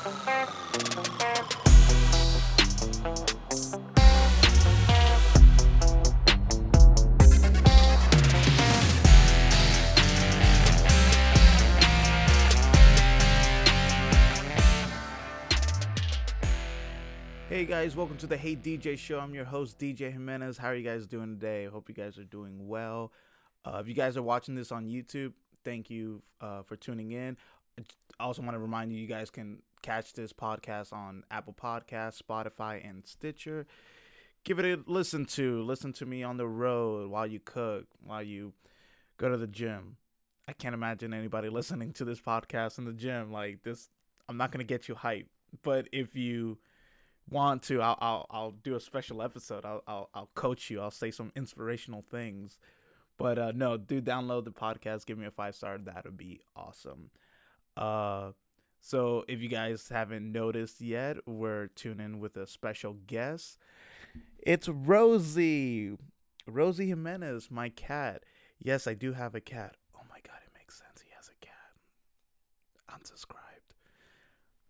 Hey guys, welcome to the Hey DJ Show. I'm your host DJ Jimenez. How are you guys doing today? Hope you guys are doing well. Uh, if you guys are watching this on YouTube, thank you uh, for tuning in. I also want to remind you, you guys can catch this podcast on Apple Podcasts, Spotify, and Stitcher. Give it a listen to. Listen to me on the road while you cook, while you go to the gym. I can't imagine anybody listening to this podcast in the gym. Like this, I'm not gonna get you hype, but if you want to, I'll I'll, I'll do a special episode. I'll, I'll I'll coach you. I'll say some inspirational things. But uh, no, do download the podcast. Give me a five star. That would be awesome. Uh, so if you guys haven't noticed yet, we're tuning in with a special guest. It's Rosie, Rosie Jimenez, my cat. Yes, I do have a cat. Oh my god, it makes sense. He has a cat. Unsubscribed.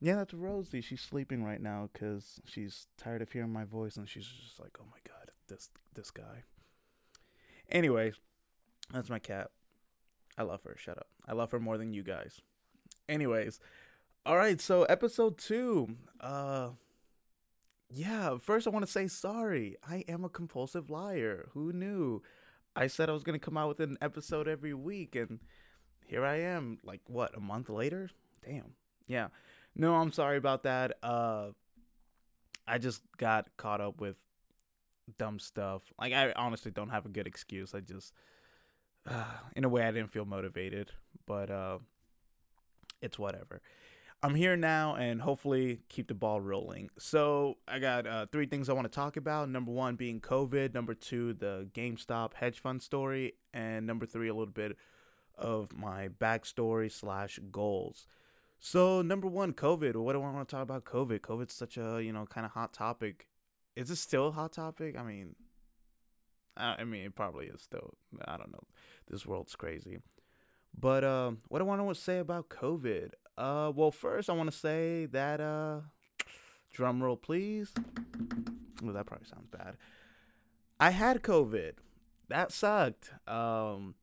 Yeah, that's Rosie. She's sleeping right now because she's tired of hearing my voice, and she's just like, "Oh my god, this this guy." Anyway, that's my cat. I love her. Shut up. I love her more than you guys. Anyways, all right. So episode two. Uh, yeah. First, I want to say sorry. I am a compulsive liar. Who knew? I said I was gonna come out with an episode every week, and here I am. Like what? A month later? Damn. Yeah. No, I'm sorry about that. Uh, I just got caught up with dumb stuff. Like I honestly don't have a good excuse. I just uh, in a way I didn't feel motivated, but uh, it's whatever. I'm here now and hopefully keep the ball rolling. So I got uh, three things I want to talk about. Number one being COVID. Number two, the GameStop hedge fund story, and number three, a little bit of my backstory slash goals. So number one, COVID. What do I want to talk about? COVID. COVID's such a you know kind of hot topic. Is it still a hot topic? I mean, I mean, it probably is still. I don't know. This world's crazy. But uh, what do I want to say about COVID? Uh, well, first I want to say that uh, drum roll, please. Well, that probably sounds bad. I had COVID. That sucked. Um,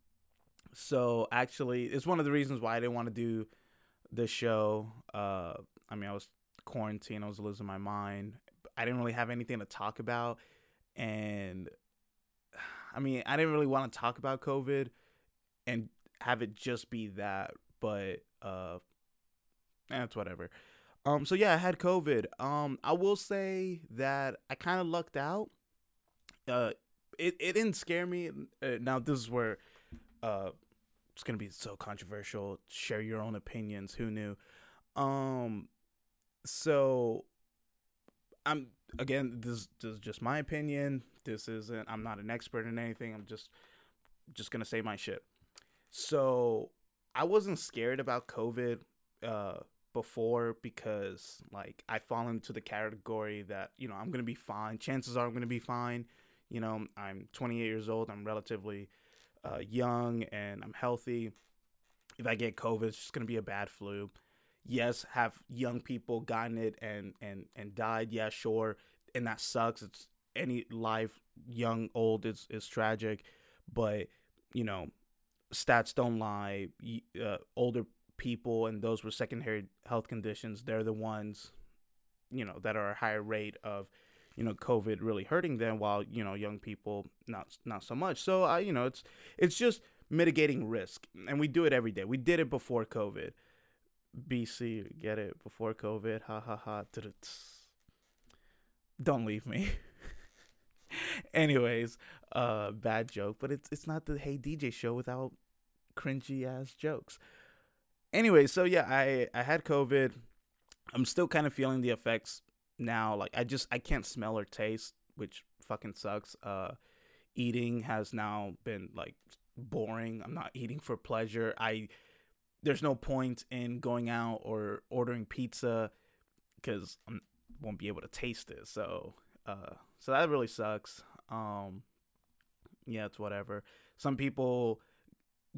so actually, it's one of the reasons why I didn't want to do the show. Uh, I mean, I was quarantined. I was losing my mind. I didn't really have anything to talk about, and I mean, I didn't really want to talk about COVID and have it just be that, but uh, that's whatever. Um, so yeah, I had COVID. Um, I will say that I kind of lucked out. Uh, it it didn't scare me. Uh, now this is where, uh, it's gonna be so controversial. Share your own opinions. Who knew? Um, so I'm again. This, this is just my opinion. This isn't. I'm not an expert in anything. I'm just just gonna say my shit. So I wasn't scared about COVID uh, before because like I fall into the category that you know I'm gonna be fine. Chances are I'm gonna be fine. You know I'm 28 years old. I'm relatively uh, young and I'm healthy. If I get COVID, it's just gonna be a bad flu. Yes, have young people gotten it and and and died? Yeah, sure, and that sucks. It's any life, young, old, is is tragic, but you know, stats don't lie. Uh, older people and those with secondary health conditions, they're the ones, you know, that are a higher rate of, you know, COVID really hurting them, while you know, young people not not so much. So I, you know, it's it's just mitigating risk, and we do it every day. We did it before COVID. BC, get it before COVID. Ha ha ha. Don't leave me. Anyways, uh, bad joke, but it's it's not the Hey DJ show without cringy ass jokes. Anyway, so yeah, I I had COVID. I'm still kind of feeling the effects now. Like I just I can't smell or taste, which fucking sucks. Uh, eating has now been like boring. I'm not eating for pleasure. I there's no point in going out or ordering pizza because I won't be able to taste it. So uh, so that really sucks. Um, yeah, it's whatever. Some people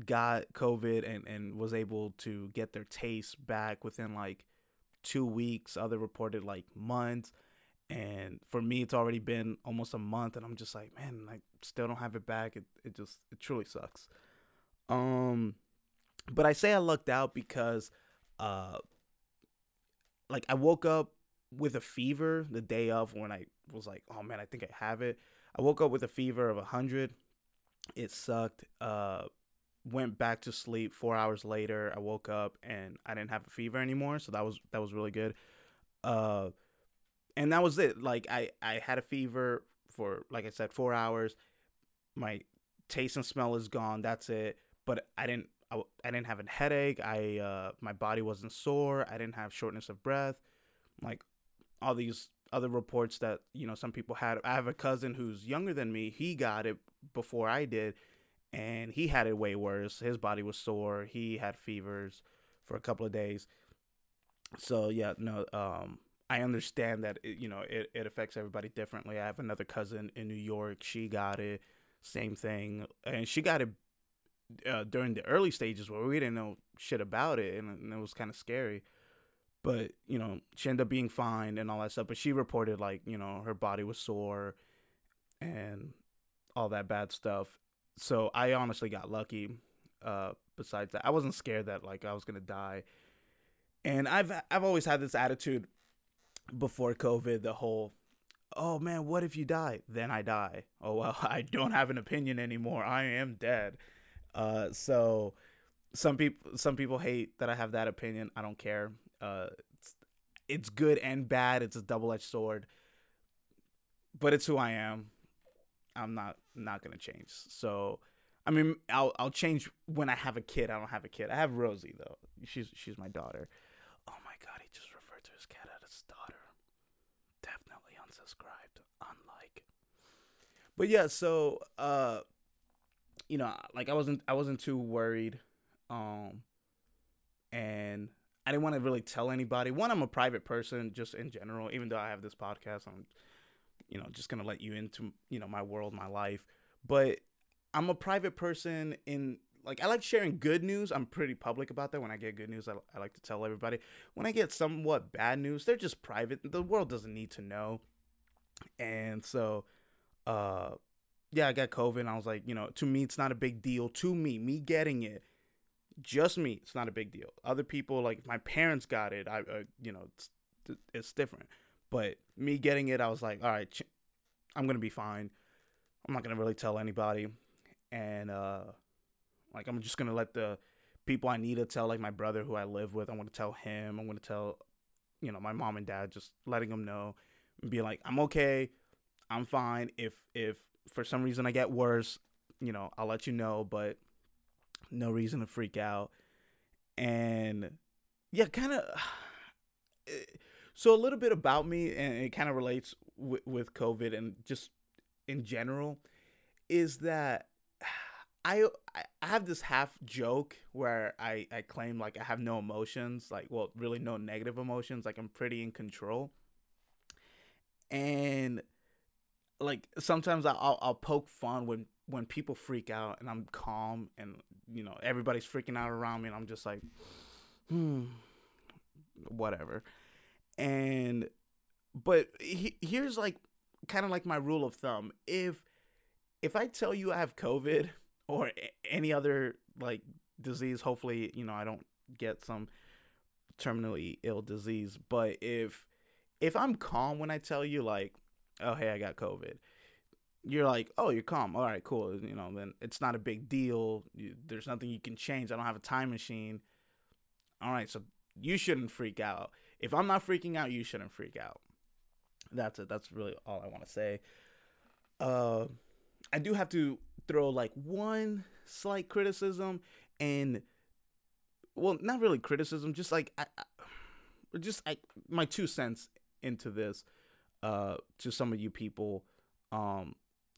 got COVID and, and was able to get their taste back within like two weeks. Other reported like months. And for me, it's already been almost a month, and I'm just like, man, I still don't have it back. It it just it truly sucks. Um, but I say I lucked out because, uh, like I woke up with a fever the day of when I was like, oh man, I think I have it. I woke up with a fever of 100. It sucked. Uh, went back to sleep. Four hours later, I woke up and I didn't have a fever anymore. So that was that was really good. Uh, and that was it. Like I I had a fever for like I said, four hours. My taste and smell is gone. That's it. But I didn't I, I didn't have a headache. I uh my body wasn't sore. I didn't have shortness of breath. Like all these other reports that you know some people had. I have a cousin who's younger than me. He got it before I did, and he had it way worse. His body was sore. He had fevers for a couple of days. So yeah, no. Um, I understand that it, you know it, it affects everybody differently. I have another cousin in New York. She got it, same thing, and she got it uh, during the early stages where we didn't know shit about it, and, and it was kind of scary but you know she ended up being fine and all that stuff but she reported like you know her body was sore and all that bad stuff so i honestly got lucky uh besides that. I wasn't scared that like i was gonna die. And i've i've always had this attitude before covid the whole oh man what if you die? Then i die. Oh well i don't have an opinion anymore. I am dead. Uh so some people some people hate that i have that opinion. I don't care. Uh, it's, it's good and bad. It's a double edged sword, but it's who I am. I'm not not gonna change. So, I mean, I'll I'll change when I have a kid. I don't have a kid. I have Rosie though. She's she's my daughter. Oh my god, he just referred to his cat as his daughter. Definitely unsubscribed. Unlike. But yeah, so uh, you know, like I wasn't I wasn't too worried, um, and I didn't want to really tell anybody. One, I'm a private person, just in general. Even though I have this podcast, I'm, you know, just gonna let you into, you know, my world, my life. But I'm a private person in like I like sharing good news. I'm pretty public about that. When I get good news, I, I like to tell everybody. When I get somewhat bad news, they're just private. The world doesn't need to know. And so, uh, yeah, I got COVID. I was like, you know, to me, it's not a big deal. To me, me getting it just me, it's not a big deal. Other people, like my parents got it. I, uh, you know, it's, it's different. But me getting it, I was like, all right, I'm gonna be fine. I'm not gonna really tell anybody, and uh, like I'm just gonna let the people I need to tell, like my brother who I live with, I'm gonna tell him. I'm gonna tell, you know, my mom and dad, just letting them know, and be like, I'm okay, I'm fine. If if for some reason I get worse, you know, I'll let you know. But no reason to freak out. And yeah, kind of. So a little bit about me, and it kind of relates with, with COVID and just in general, is that I I have this half joke where I I claim like I have no emotions, like well, really no negative emotions, like I'm pretty in control. And like sometimes I'll I'll poke fun when when people freak out and I'm calm and you know everybody's freaking out around me and I'm just like hmm whatever and but he, here's like kind of like my rule of thumb if if I tell you I have covid or any other like disease hopefully you know I don't get some terminally ill disease but if if I'm calm when I tell you like oh hey I got covid you're like, oh, you're calm. All right, cool. You know, then it's not a big deal. You, there's nothing you can change. I don't have a time machine. All right, so you shouldn't freak out. If I'm not freaking out, you shouldn't freak out. That's it. That's really all I want to say. Uh, I do have to throw like one slight criticism and well, not really criticism, just like I, I just I my two cents into this uh to some of you people um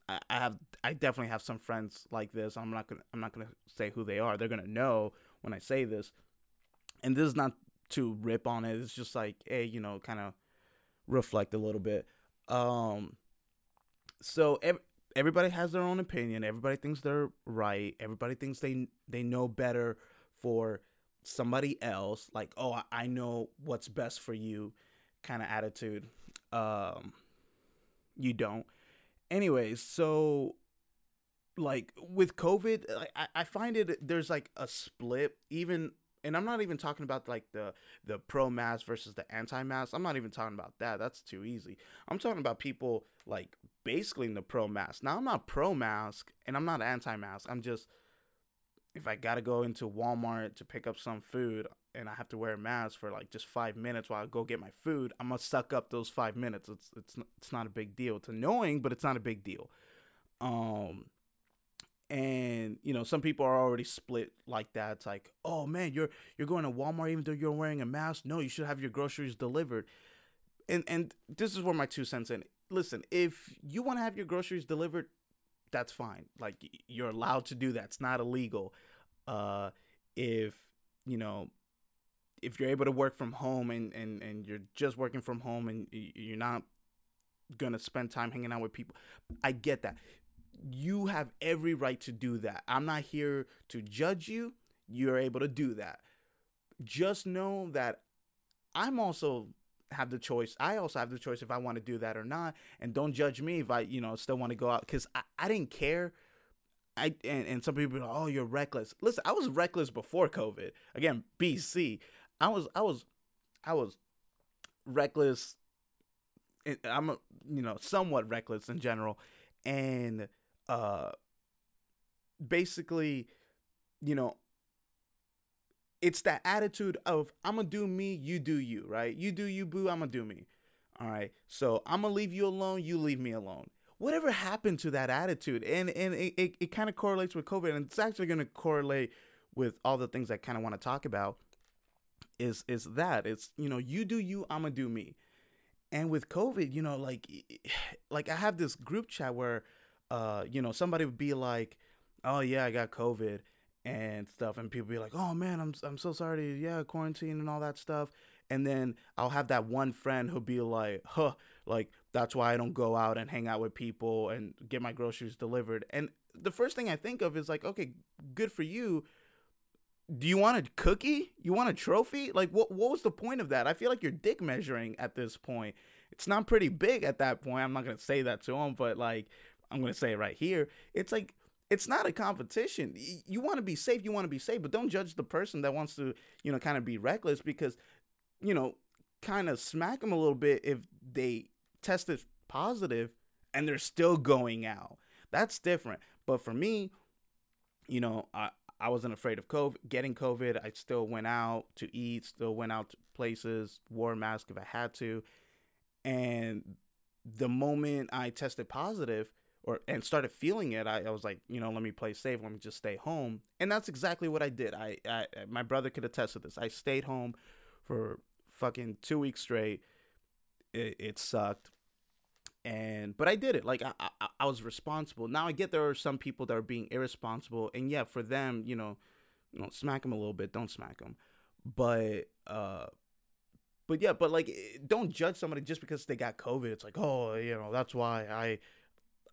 I, have I definitely have some friends like this. I'm not gonna I'm not gonna say who they are. They're gonna know when I say this. And this is not to rip on it. It's just like, hey, you know, kind of reflect a little bit. Um so ev- everybody has their own opinion. Everybody thinks they're right. Everybody thinks they they know better for somebody else, like, oh, I know what's best for you kind of attitude. Um, you don't. Anyways, so like with COVID, I, I find it there's like a split even and I'm not even talking about like the the pro mask versus the anti mask. I'm not even talking about that. That's too easy. I'm talking about people like basically in the pro mask. Now I'm not pro mask and I'm not anti mask. I'm just if I gotta go into Walmart to pick up some food and I have to wear a mask for like just five minutes while I go get my food, I'm gonna suck up those five minutes. It's it's it's not a big deal. It's annoying, but it's not a big deal. Um, and you know some people are already split like that. It's like oh man you're you're going to walmart even though you're wearing a mask? No you should have your groceries delivered. And and this is where my two cents in. Listen if you want to have your groceries delivered that's fine. Like you're allowed to do that. It's not illegal. Uh if you know if you're able to work from home and and and you're just working from home and you're not gonna spend time hanging out with people i get that you have every right to do that. I'm not here to judge you. You're able to do that. Just know that I'm also have the choice. I also have the choice if I want to do that or not. And don't judge me if I, you know, still want to go out because I, I didn't care. I and, and some people, are, oh, you're reckless. Listen, I was reckless before COVID. Again, BC. I was I was I was reckless. I'm a, you know somewhat reckless in general, and uh basically you know it's that attitude of i'm gonna do me you do you right? You do you boo i'm gonna do me all right? So i'm gonna leave you alone you leave me alone. Whatever happened to that attitude? And and it, it, it kind of correlates with covid and it's actually to correlate with all the things i kind of want to talk about is is that it's you know you do you i'm gonna do me. And with covid you know like like i have this group chat where uh, you know, somebody would be like, "Oh yeah, I got COVID." and stuff and people be like oh man i'm i'm so sorry to, yeah quarantine and all that stuff and then i'll have that one friend who'll be like huh like that's why i don't go out and hang out with people and get my groceries delivered and the first thing i think of is like okay good for you. Do you want a cookie? You want a trophy? Like what what was the point of that? I feel like you're dick measuring at this point. It's not pretty big at that point. I'm not going to say that to him but like I'm going to say it right here. It's like it's not a competition. You want to be safe, you want to be safe, but don't judge the person that wants to, you know, kind of be reckless because, you know, kind of smack them a little bit if they tested positive and they're still going out. That's different. But for me, you know, I I wasn't afraid of COVID, getting COVID. I still went out to eat, still went out to places, wore a mask if I had to. And the moment I tested positive, or and started feeling it, I, I was like, you know, let me play safe. Let me just stay home. And that's exactly what I did. I, I my brother could attest to this. I stayed home for fucking two weeks straight. It, it sucked, and but I did it. Like I, I, I was responsible. Now I get there are some people that are being irresponsible, and yeah, for them, you know, you know, smack them a little bit. Don't smack them, but uh but yeah, but like, don't judge somebody just because they got COVID. It's like, oh, you know, that's why I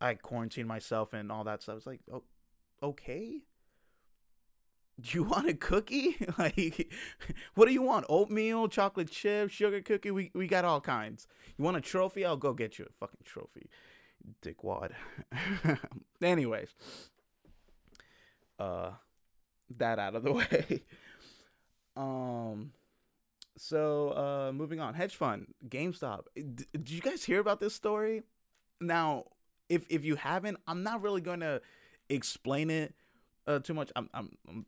I quarantined myself and all that stuff. It's like, oh, okay. Do you want a cookie? like, what do you want? Oatmeal, chocolate chip, sugar cookie? We we got all kinds. You want a trophy? I'll go get you a fucking trophy, dickwad. Anyways, uh, that out of the way. um, so uh, moving on. Hedge fund, GameStop. D- did you guys hear about this story? Now, if if you haven't, I'm not really going to explain it uh, too much. I'm, I'm, I'm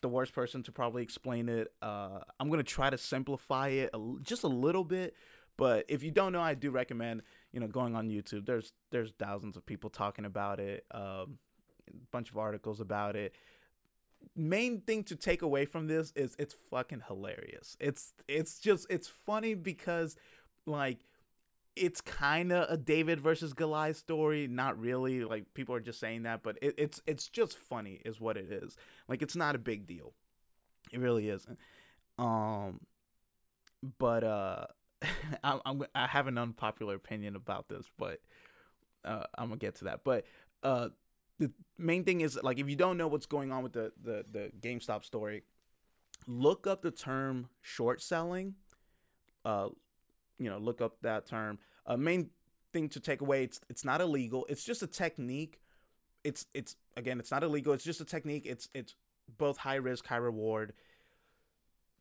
the worst person to probably explain it. Uh, I'm gonna try to simplify it a, just a little bit, but if you don't know, I do recommend you know going on YouTube. There's there's thousands of people talking about it, um, a bunch of articles about it. Main thing to take away from this is it's fucking hilarious. It's it's just it's funny because like it's kind of a David versus Goliath story. Not really. Like people are just saying that, but it, it's it's just funny, is what it is. Like it's not a big deal. It really isn't. Um, but uh, I'm, I'm I have an unpopular opinion about this, but uh, I'm gonna get to that. But uh, the main thing is like if you don't know what's going on with the the the GameStop story, look up the term short selling. Uh, you know, look up that term. A uh, main thing to take away it's it's not illegal. It's just a technique. It's it's again, it's not illegal. It's just a technique. It's it's both high risk, high reward.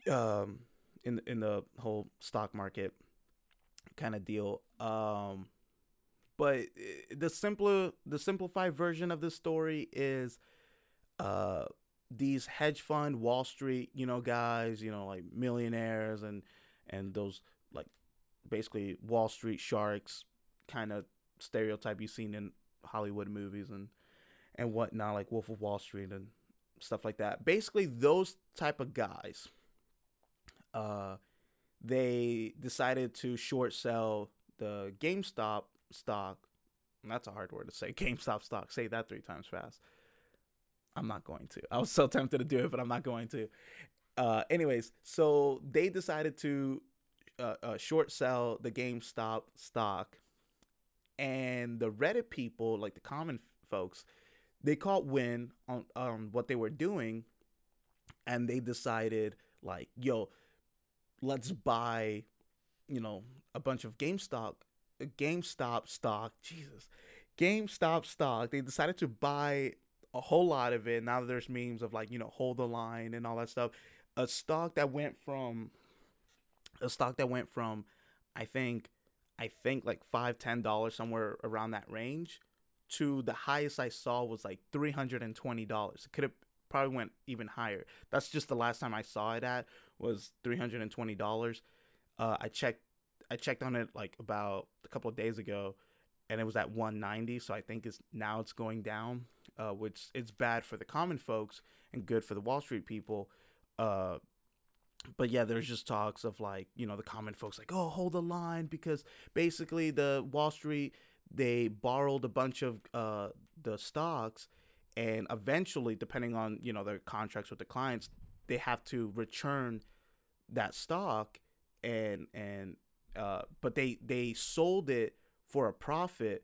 Um, in in the whole stock market kind of deal. Um, but eh, the simpler, the simplified version of the story is, uh, these hedge fund Wall Street, you know, guys, you know, like millionaires and and those basically Wall Street sharks kind of stereotype you've seen in Hollywood movies and and whatnot, like Wolf of Wall Street and stuff like that. Basically, those type of guys, uh, they decided to short sell the GameStop stock. That's a hard word to say. GameStop stock. Say that three times fast. I'm not going to. I was so tempted to do it, but I'm not going to. Uh, anyways, so they decided to uh, uh, short sell the GameStop stock, and the Reddit people, like the common folks, they caught wind on um what they were doing, and they decided like, yo, let's buy, you know, a bunch of GameStop, GameStop stock. Jesus, GameStop stock. They decided to buy a whole lot of it. Now there's memes of like, you know, hold the line and all that stuff. A stock that went from a stock that went from I think I think like five, ten dollars somewhere around that range to the highest I saw was like three hundred and twenty dollars. It could have probably went even higher. That's just the last time I saw it at was three hundred and twenty dollars. Uh, I checked I checked on it like about a couple of days ago, and it was at one ninety. So I think it's now it's going down uh, which it's bad for the common folks and good for the Wall Street people. Uh, but yeah, there's just talks of like, you know, the common folks like, oh, hold the line because basically the Wall Street, they borrowed a bunch of uh, the stocks and eventually, depending on, you know, their contracts with the clients, they have to return that stock and, and, uh, but they, they sold it for a profit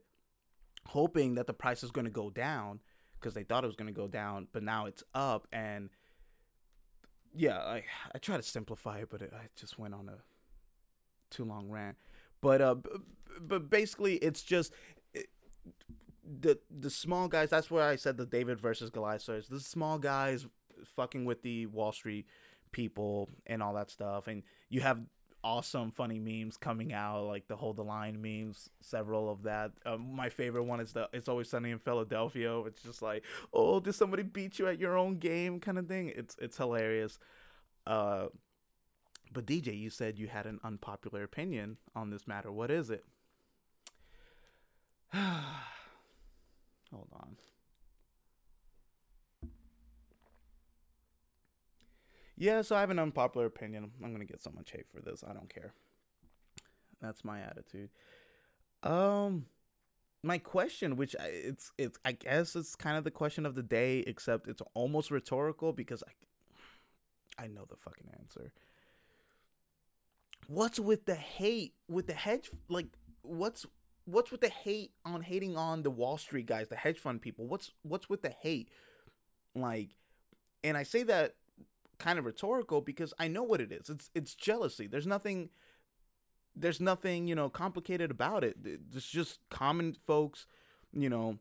hoping that the price is going to go down because they thought it was going to go down, but now it's up. And yeah, I I try to simplify it, but it, I just went on a too long rant. But uh, but basically, it's just it, the the small guys. That's where I said the David versus Goliath story. The small guys fucking with the Wall Street people and all that stuff, and you have awesome funny memes coming out like the hold the line memes several of that. Um, my favorite one is the it's always sunny in philadelphia. It's just like oh did somebody beat you at your own game? kind of thing. It's it's hilarious. Uh but dj you said you had an unpopular opinion on this matter. What is it? Hold on Yeah, so I have an unpopular opinion. I'm gonna get so much hate for this. I don't care. That's my attitude. Um, my question, which it's it's I guess it's kind of the question of the day, except it's almost rhetorical because I I know the fucking answer. What's with the hate with the hedge like what's what's with the hate on hating on the Wall Street guys, the hedge fund people? What's what's with the hate? Like and I say that kind of rhetorical because I know what it is. It's it's jealousy. There's nothing there's nothing, you know, complicated about it. It's just common folks, you know,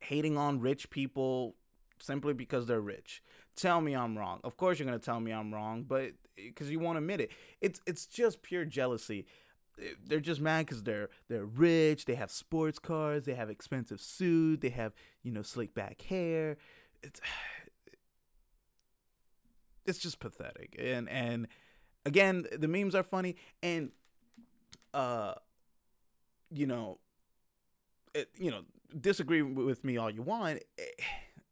hating on rich people simply because they're rich. Tell me I'm wrong. Of course you're going to tell me I'm wrong, but cuz you won't admit it. It's it's just pure jealousy. Eh, they're just mad cuz they're they're rich, they have sports cars, they have expensive suits, they have, you know, slick back hair. It's it's just pathetic. And and again, the memes are funny and uh you know it, you know disagree with me all you want eh,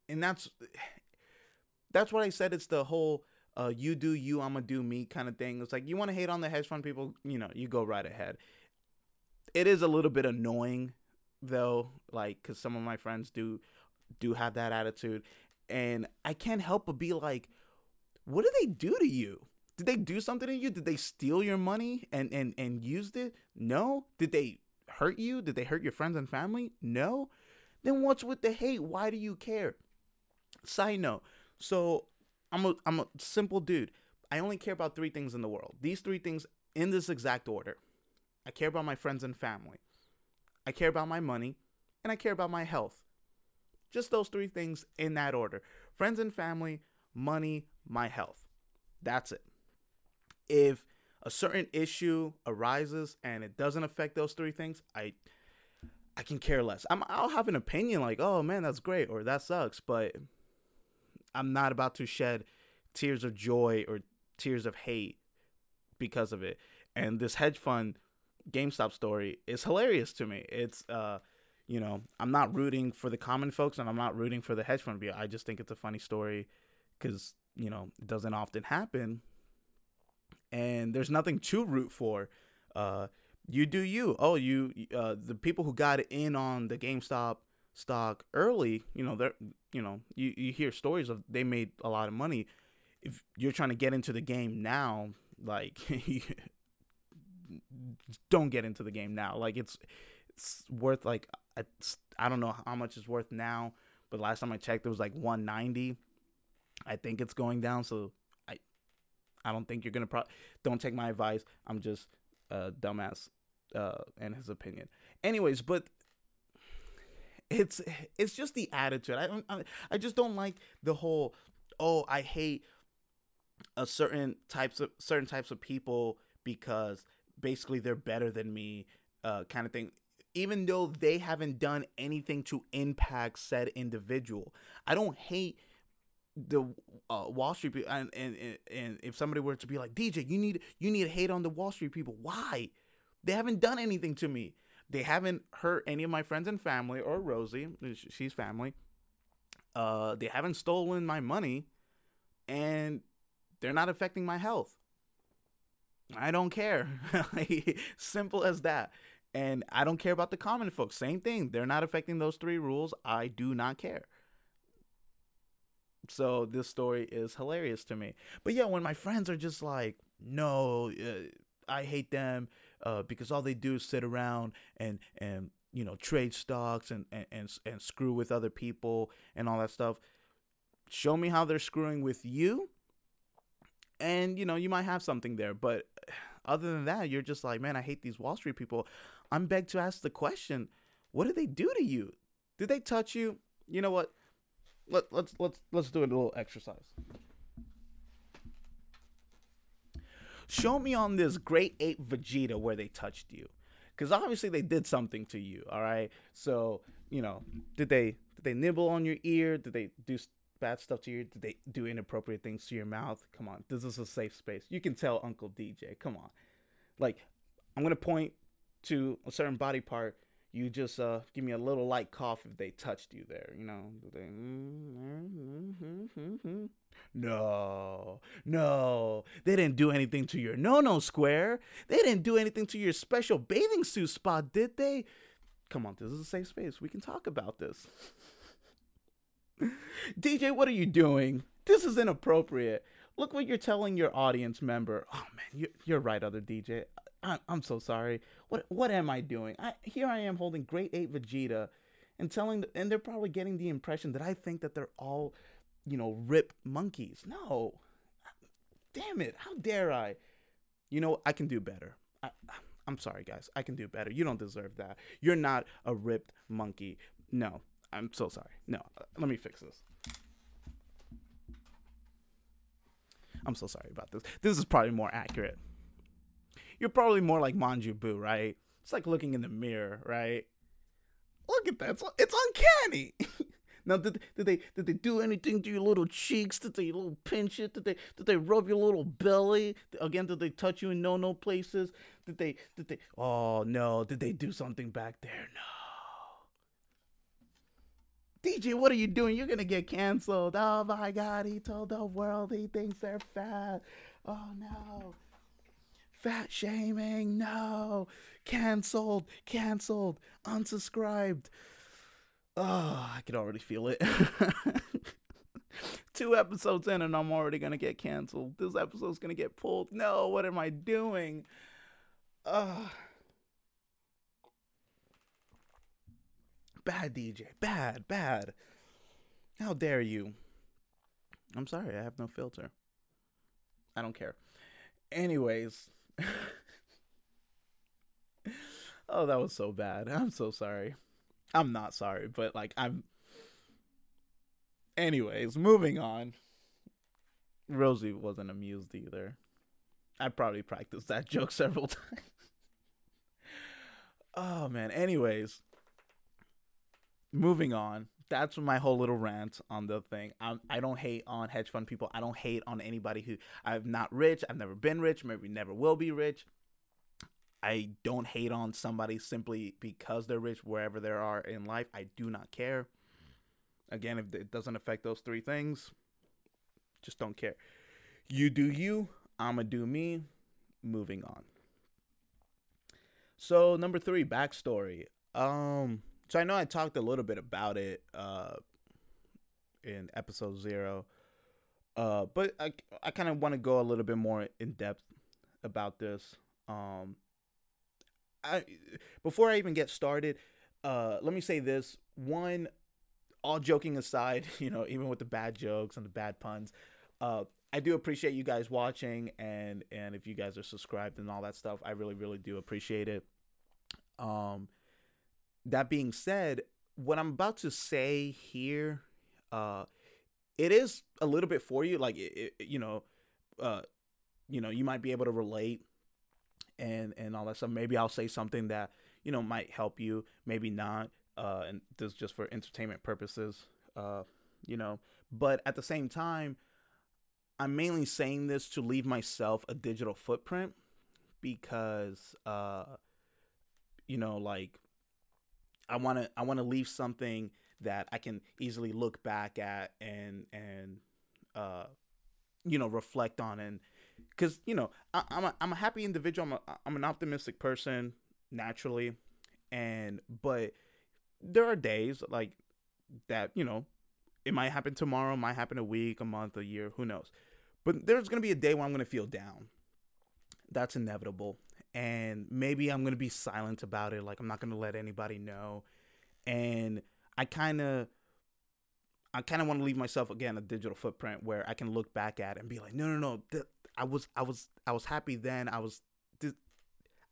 and that's that's what I said it's the whole uh you do you I'm gonna do me kind of thing. It's like you want to hate on the hedge fund people, you know, you go right ahead. It is a little bit annoying though, like cuz some of my friends do do have that attitude and I can't help but be like what did they do to you? Did they do something to you? Did they steal your money and and and used it? No. Did they hurt you? Did they hurt your friends and family? No. Then what's with the hate? Why do you care? Side note. So I'm a I'm a simple dude. I only care about three things in the world. These three things in this exact order. I care about my friends and family. I care about my money, and I care about my health. Just those three things in that order. Friends and family, money, my health. That's it. If a certain issue arises and it doesn't affect those three things, I I can care less. I'm I'll have an opinion like, "Oh man, that's great," or "That sucks," but I'm not about to shed tears of joy or tears of hate because of it. And this hedge fund GameStop story is hilarious to me. It's uh you know, I'm not rooting for the common folks and I'm not rooting for the hedge fund. I just think it's a funny story cuz you know, it doesn't often happen. And there's nothing to root for. Uh you do you. Oh, you uh the people who got in on the GameStop stock early, you know, they're you know, you, you hear stories of they made a lot of money. If you're trying to get into the game now, like don't get into the game now. Like it's it's worth like I, I don't know how much it's worth now, but last time I checked it was like 190. I think it's going down, so I I don't think you're gonna pro. Don't take my advice. I'm just a dumbass uh, in his opinion. Anyways, but it's it's just the attitude. I don't I, I just don't like the whole oh I hate a certain types of certain types of people because basically they're better than me uh, kind of thing even though they haven't done anything to impact said individual i don't hate the uh, wall street people and, and and if somebody were to be like dj you need you need to hate on the wall street people why they haven't done anything to me they haven't hurt any of my friends and family or rosie she's family uh they haven't stolen my money and they're not affecting my health I don't care. Simple as that. And I don't care about the common folks. Same thing. They're not affecting those three rules. I do not care. So this story is hilarious to me. But yeah, when my friends are just like, no, uh, I hate them uh, because all they do is sit around and and you know trade stocks and, and and and screw with other people and all that stuff. Show me how they're screwing with you, and you know you might have something there. But other than that, you're just like, man, I hate these Wall Street people. I'm begged to ask the question, what did they do to you? Did they touch you? You know what? Let, let's let's let's do a little exercise. Show me on this great ape Vegeta where they touched you, because obviously they did something to you. All right, so you know, did they did they nibble on your ear? Did they do bad stuff to you? Did they do inappropriate things to your mouth? Come on, this is a safe space. You can tell Uncle DJ. Come on, like I'm gonna point to a certain body part. You just uh, give me a little light cough if they touched you there. You know, they, no, no, they didn't do anything to your no no square. They didn't do anything to your special bathing suit spot, did they? Come on, this is a safe space. We can talk about this. DJ, what are you doing? This is inappropriate. Look what you're telling your audience member. Oh man, you're right, other DJ. I, am so sorry. What what am I doing? I, here I am holding Great ape Vegeta, and telling, and they're probably getting the impression that I think that they're all, you know, ripped monkeys. No, damn it! How dare I? You know, I can do better. I, I'm sorry, guys. I can do better. You don't deserve that. You're not a ripped monkey. No, I'm so sorry. No, uh, let me fix this. I'm so sorry about this. This is probably more accurate. You're probably more like Majin Buu, right? It's like looking in the mirror, right? Look at that. It's, it's uncanny. now, did, did they did they do anything to your little cheeks? Did they little pinch it? Did they did they rub your little belly? Again, did they touch you in no no places? Did they did they? Oh no! Did they do something back there? No. DJ, what are you doing? You're gonna get canceled. Oh my god, he told the world he thinks they're fat. Oh no. Fat shaming, no. Canceled, canceled, unsubscribed. Oh, I can already feel it. Two episodes in and I'm already gonna get canceled. This episode's gonna get pulled. No, what am I doing? Ugh. Bad DJ. Bad, bad. How dare you? I'm sorry, I have no filter. I don't care. Anyways. Oh, that was so bad. I'm so sorry. I'm not sorry, but like I'm Anyways, moving on. Rosie wasn't amused either. I probably practiced that joke several times. oh man. Anyways, moving on. That's my whole little rant on the thing. I'm, I don't hate on hedge fund people. I don't hate on anybody who I'm not rich. I've never been rich. Maybe never will be rich. I don't hate on somebody simply because they're rich wherever they are in life. I do not care. Again, if it doesn't affect those three things, just don't care. You do you. I'ma do me. Moving on. So number three, backstory. Um, so I know I talked a little bit about it uh in episode zero. Uh, but I I kind of want to go a little bit more in depth about this. Um, I before I even get started, uh, let me say this: one, all joking aside, you know, even with the bad jokes and the bad puns, uh, I do appreciate you guys watching and and if you guys are subscribed and all that stuff, I really really do appreciate it. Um, that being said, what I'm about to say here, uh, it is a little bit for you, like it, it, you know, uh, you know, you might be able to relate and and all that stuff. Maybe I'll say something that you know might help you, maybe not. Uh, and this just for entertainment purposes, uh, you know. But at the same time, I'm mainly saying this to leave myself a digital footprint because, uh, you know, like I want to I want to leave something that I can easily look back at and and uh, you know reflect on and because you know I, am I'm a happy individual. I'm a, I'm an optimistic person naturally, and but there are days like that. You know, it might happen tomorrow, might happen a week, a month, a year, who knows. But there's gonna be a day when I'm gonna feel down. That's inevitable, and maybe I'm gonna be silent about it. Like I'm not gonna let anybody know, and I kind of I kind of want to leave myself again a digital footprint where I can look back at and be like, no, no, no, th- I was, I was, I was happy then. I was, th-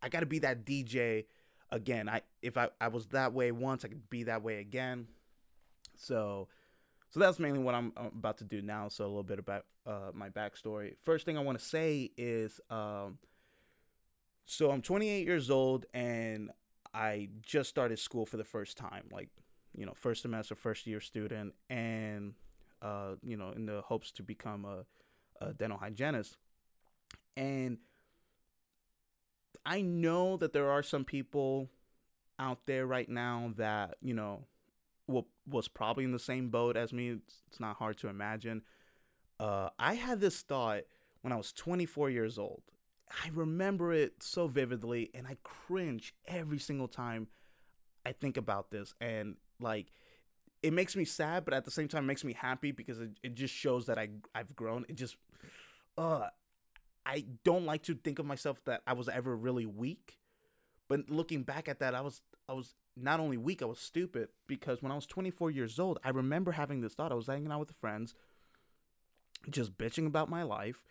I got to be that DJ again. I if I I was that way once, I could be that way again. So, so that's mainly what I'm, I'm about to do now. So a little bit about uh, my backstory. First thing I want to say is, um, so I'm 28 years old and I just started school for the first time, like you know, first semester, first year student, and uh, you know, in the hopes to become a, a dental hygienist. And I know that there are some people out there right now that you know was probably in the same boat as me. It's, it's not hard to imagine. Uh, I had this thought when I was 24 years old. I remember it so vividly, and I cringe every single time I think about this. And like it makes me sad, but at the same time it makes me happy because it, it just shows that I I've grown. It just uh I don't like to think of myself that I was ever really weak. But looking back at that, I was I was not only weak, I was stupid because when I was 24 years old, I remember having this thought. I was hanging out with friends, just bitching about my life.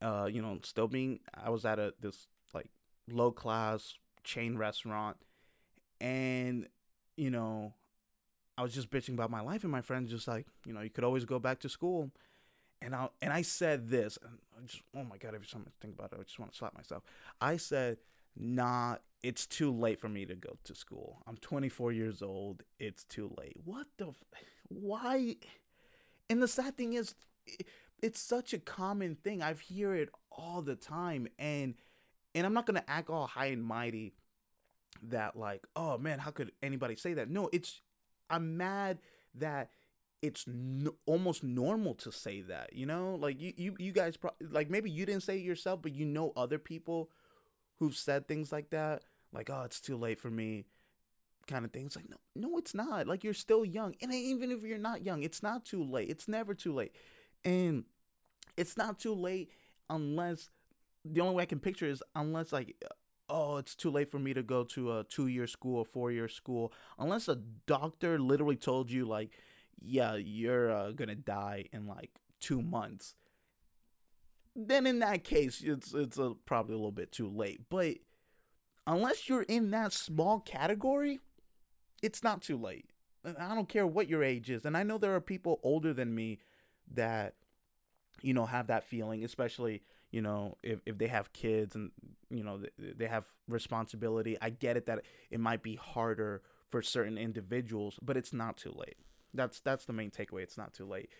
Uh, you know, still being I was at a this like low class chain restaurant and you know, I was just bitching about my life, and my friends just like, you know, you could always go back to school. And I and I said this, and I just oh my god, every time I think about it, I just want to slap myself. I said, "Nah, it's too late for me to go to school. I'm 24 years old. It's too late." What the? F- why? And the sad thing is, it's such a common thing. I've hear it all the time, and and I'm not gonna act all high and mighty that like, oh man, how could anybody say that? No, it's I'm mad that it's almost normal to say that, you know? Like you you you guys pro- like maybe you didn't say it yourself, but you know other people who've said things like that, like oh, it's too late for me kind of thing. It's like no, no, it's not. Like you're still young. And even if you're not young, it's not too late. It's never too late. And it's not too late unless the only way I can picture is unless like oh, it's too late for me to go to a two year school or four year school. Unless a doctor literally told you, like, yeah, you're uh, gonna die in like two months, then in that case, it's it's a, probably a little bit too late. But unless you're in that small category, it's not too late. I don't care what your age is, and I know there are people older than me that you know have that feeling, especially you know if, if they have kids and you know they have responsibility. I get it that it might be harder for certain individuals, but it's not too late. That's that's the main takeaway. It's not too late.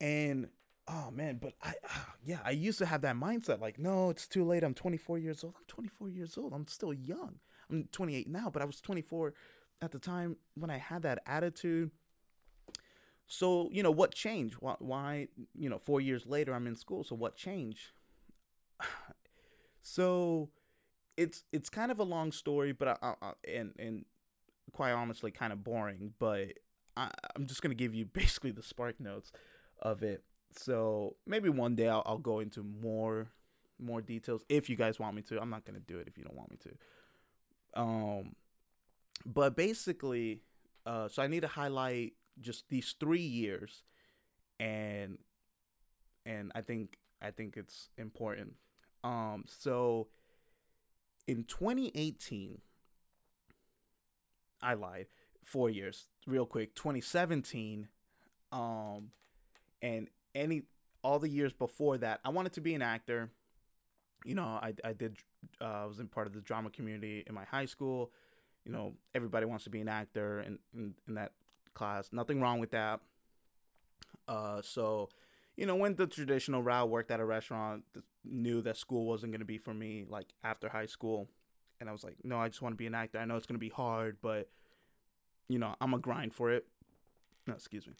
And oh man, but I uh, yeah, I used to have that mindset like, no, it's too late. I'm 24 years old. I'm 24 years old. I'm still young. I'm 28 now, but I was 24 at the time when I had that attitude. So, you know, what changed? Why, why you know, 4 years later I'm in school. So what changed? so it's it's kind of a long story, but I, I, and and quite honestly kind of boring, but I, I'm just gonna give you basically the SparkNotes of it. So maybe one day I'll, I'll go into more more details if you guys want me to. I'm not gonna do it if you don't want me to. Um, but basically, uh, so I need to highlight just these three years, and and I think I think it's important. Um, so in 2018, I lied. Four years, real quick. 2017, um, and any all the years before that, I wanted to be an actor. You know, I I did. Uh, I was in part of the drama community in my high school. You know, everybody wants to be an actor in, in that class. Nothing wrong with that. Uh, so, you know, went the traditional route. Worked at a restaurant. Knew that school wasn't going to be for me. Like after high school, and I was like, no, I just want to be an actor. I know it's going to be hard, but you know, I'm a grind for it. No, excuse me.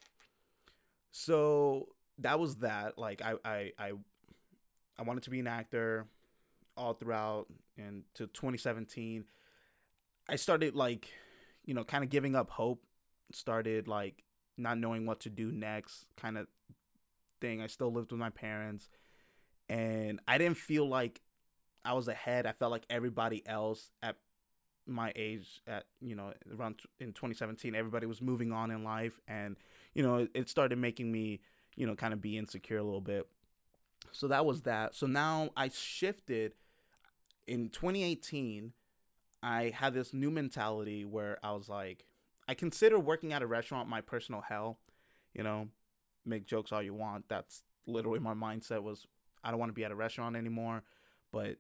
So that was that. Like I I I I wanted to be an actor all throughout and to 2017 I started like you know kind of giving up hope started like not knowing what to do next kind of thing I still lived with my parents and I didn't feel like I was ahead I felt like everybody else at my age at you know around in 2017 everybody was moving on in life and you know it, started making me you know, kind of be insecure a little bit. So that was that. So now I shifted in 2018. I had this new mentality where I was like, I consider working at a restaurant my personal hell. You know, make jokes all you want. That's literally my mindset was I don't want to be at a restaurant anymore, but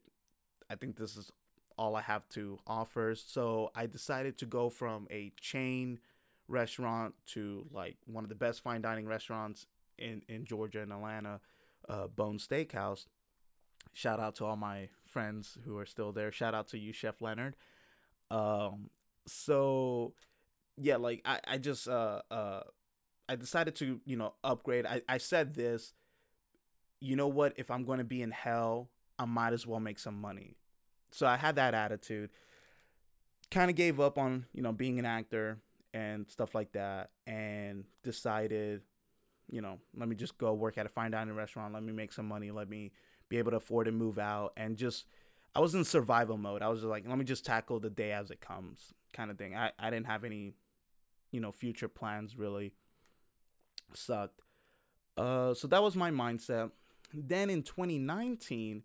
I think this is all I have to offer. So I decided to go from a chain restaurant to like one of the best fine dining restaurants in in Georgia and Atlanta, uh, Bones Steakhouse. Shout out to all my friends who are still there. Shout out to you, Chef Leonard. Um, so yeah, like I I just uh uh I decided to you know upgrade. I I said this. You know what? If I'm to be in hell, I might as well make some money. So I had that attitude. Kind of gave up on you know being an actor and stuff like that, and decided you know, let me just go work at a fine dining restaurant. Let me make some money. Let me be able to afford to move out and just I was in survival mode. I was just like, let me just tackle the day as it comes, kind of thing. I, I didn't have any, you know, future plans really. Sucked. Uh, so that was my mindset. Then in 2019,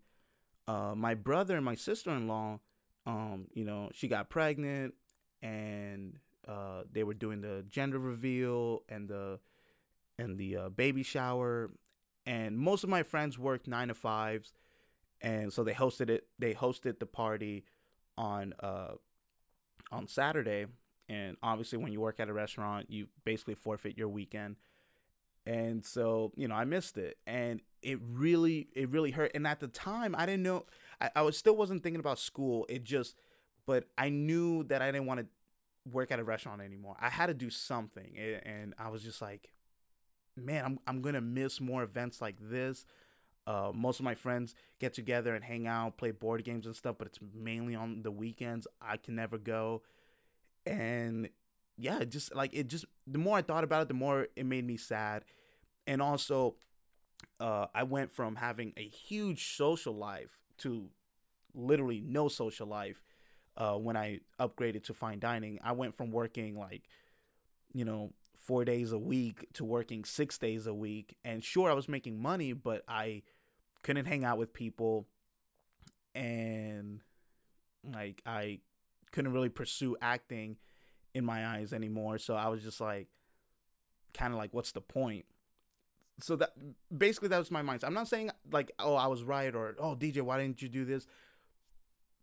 uh, my brother and my sister in law, um, you know, she got pregnant and uh, they were doing the gender reveal and the and the uh, baby shower. And most of my friends worked nine to fives, and so they hosted it. They hosted the party on uh, on Saturday. And obviously, when you work at a restaurant, you basically forfeit your weekend. And so, you know, I missed it, and it really, it really hurt. And at the time, I didn't know. I, I was still wasn't thinking about school. It just, but I knew that I didn't want to work at a restaurant anymore. I had to do something, and I was just like, man, I'm I'm gonna miss more events like this. Uh, most of my friends get together and hang out, play board games and stuff, but it's mainly on the weekends. I can never go, and yeah, just like it just the more I thought about it, the more it made me sad, and also, uh, I went from having a huge social life to literally no social life. Uh, when I upgraded to fine dining, I went from working like, you know, four days a week to working six days a week. And sure, I was making money, but I couldn't hang out with people. And like, I couldn't really pursue acting in my eyes anymore. So I was just like, kind of like, what's the point? So that basically that was my mindset. I'm not saying like, oh, I was right or oh, DJ, why didn't you do this?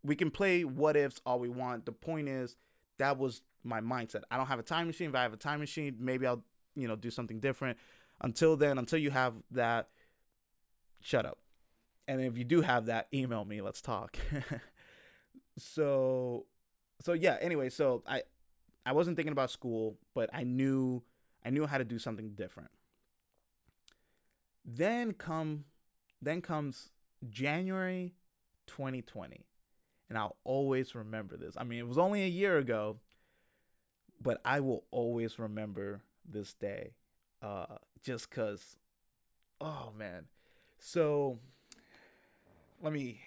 We can play what ifs all we want. The point is that was my mindset. I don't have a time machine. If I have a time machine, maybe I'll, you know, do something different. Until then, until you have that, shut up. And if you do have that, email me. Let's talk. so, so yeah. Anyway, so I, I wasn't thinking about school, but I knew, I knew how to do something different. Then come, then comes January 2020 and I'll always remember this. I mean, it was only a year ago, but I will always remember this day. Uh, just cause, oh man. So let me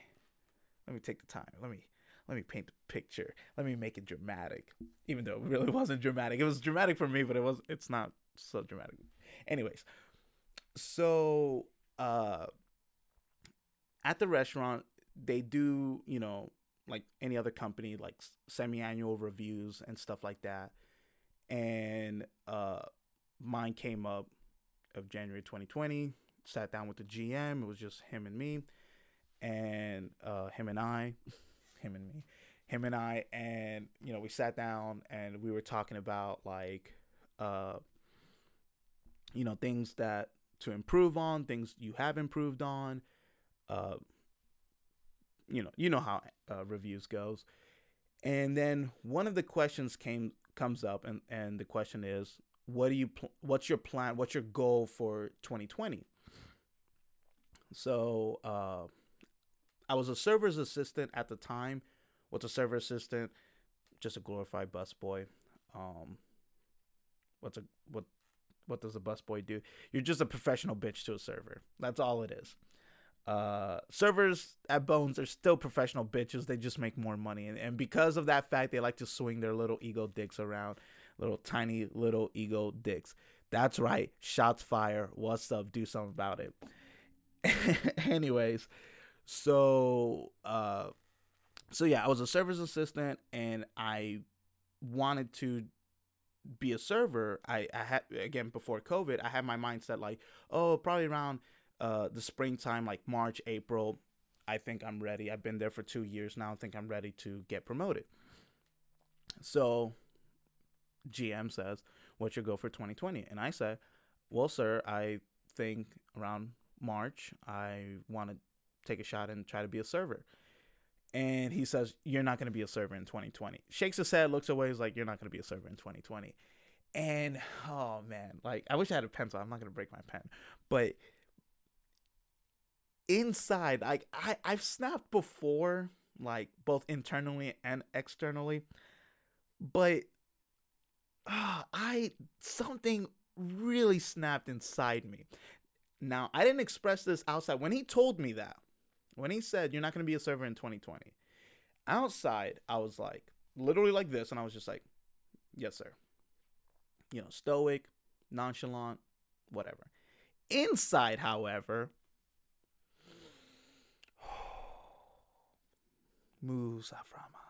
let me take the time. Let me let me paint the picture. Let me make it dramatic, even though it really wasn't dramatic. It was dramatic for me, but it was it's not so dramatic. Anyways, so uh, at the restaurant they do you know like any other company, like semi-annual reviews and stuff like that. And uh, mine came up of January 2020. Sat down with the GM. It was just him and me, and uh, him and I, him and me, him and I, and you know we sat down and we were talking about like, uh, you know, things that to improve on, things you have improved on, uh, you know you know how uh, reviews goes. And then one of the questions came comes up and and the question is what do you pl- what's your plan what's your goal for 2020 so uh, i was a server's assistant at the time what's a server assistant just a glorified busboy um what's a what what does a busboy do you're just a professional bitch to a server that's all it is uh, servers at Bones are still professional bitches. They just make more money, and, and because of that fact, they like to swing their little ego dicks around, little tiny little ego dicks. That's right. Shots fire. What's up? Do something about it. Anyways, so uh, so yeah, I was a service assistant, and I wanted to be a server. I, I had again before COVID, I had my mindset like, oh, probably around uh, the springtime, like March, April, I think I'm ready. I've been there for two years now. I think I'm ready to get promoted. So GM says, What's your goal for 2020? And I say, Well, sir, I think around March, I want to take a shot and try to be a server. And he says, You're not going to be a server in 2020. Shakes his head, looks away, he's like, You're not going to be a server in 2020. And oh man, like I wish I had a pencil. I'm not going to break my pen. But inside like i i've snapped before like both internally and externally but uh, i something really snapped inside me now i didn't express this outside when he told me that when he said you're not going to be a server in 2020 outside i was like literally like this and i was just like yes sir you know stoic nonchalant whatever inside however Musa Frama. Uh,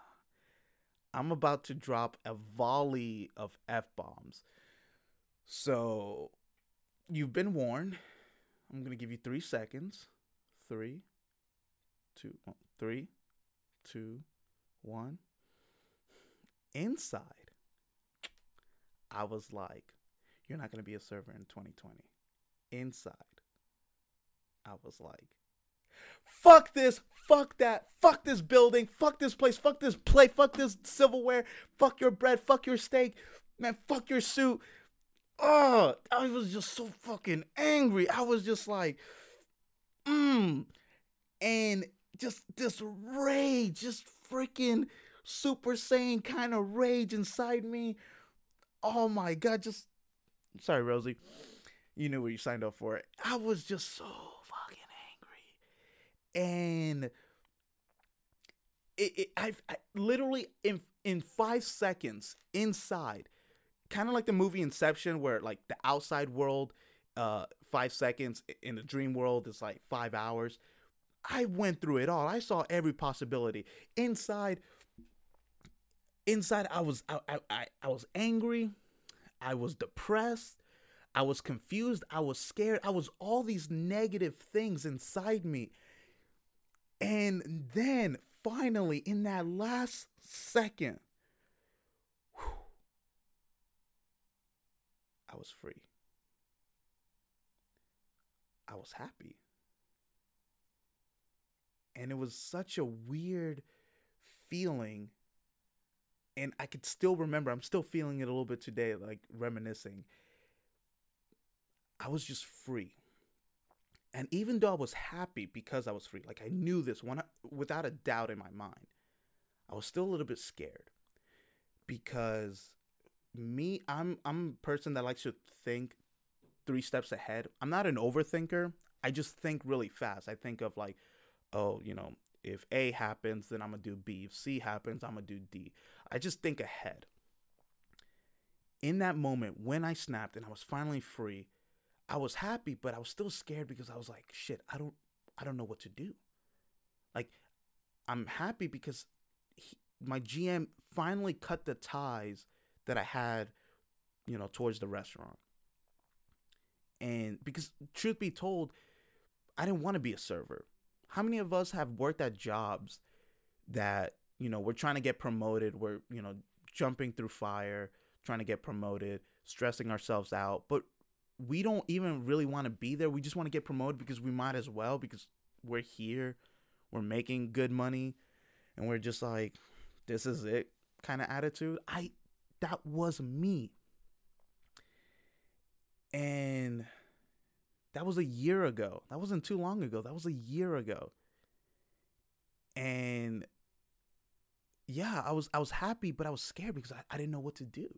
I'm about to drop a volley of F bombs. So you've been warned. I'm going to give you three seconds. Three, two, one, three, two, one. Inside, I was like, you're not going to be a server in 2020. Inside, I was like, Fuck this. Fuck that. Fuck this building. Fuck this place. Fuck this play. Fuck this silverware. Fuck your bread. Fuck your steak. Man, fuck your suit. Oh, I was just so fucking angry. I was just like, mmm. And just this rage, just freaking Super Saiyan kind of rage inside me. Oh my God, just sorry, Rosie. You knew what you signed up for. I was just so fucking angry. and it, it I, I literally in in five seconds inside kind of like the movie Inception, where like the outside world, uh, five seconds in the dream world is like five hours. I went through it all. I saw every possibility. Inside, inside, I was I I, I was angry. I was depressed. I was confused. I was scared. I was all these negative things inside me. And then finally, in that last second, whew, I was free. I was happy. And it was such a weird feeling. And I could still remember, I'm still feeling it a little bit today, like reminiscing. I was just free. And even though I was happy because I was free, like I knew this one without a doubt in my mind, I was still a little bit scared because me, I'm I'm a person that likes to think three steps ahead. I'm not an overthinker. I just think really fast. I think of like, oh, you know, if A happens, then I'm gonna do B. If C happens, I'm gonna do D. I just think ahead. In that moment when I snapped and I was finally free, I was happy, but I was still scared because I was like, shit, I don't I don't know what to do. Like I'm happy because he, my GM finally cut the ties that I had, you know, towards the restaurant. And because truth be told, I didn't want to be a server. How many of us have worked at jobs that, you know, we're trying to get promoted, we're, you know, jumping through fire, trying to get promoted, stressing ourselves out, but we don't even really want to be there. We just want to get promoted because we might as well because we're here, we're making good money, and we're just like, this is it kind of attitude. I that was me. And that was a year ago. That wasn't too long ago. That was a year ago. And yeah, I was I was happy, but I was scared because I, I didn't know what to do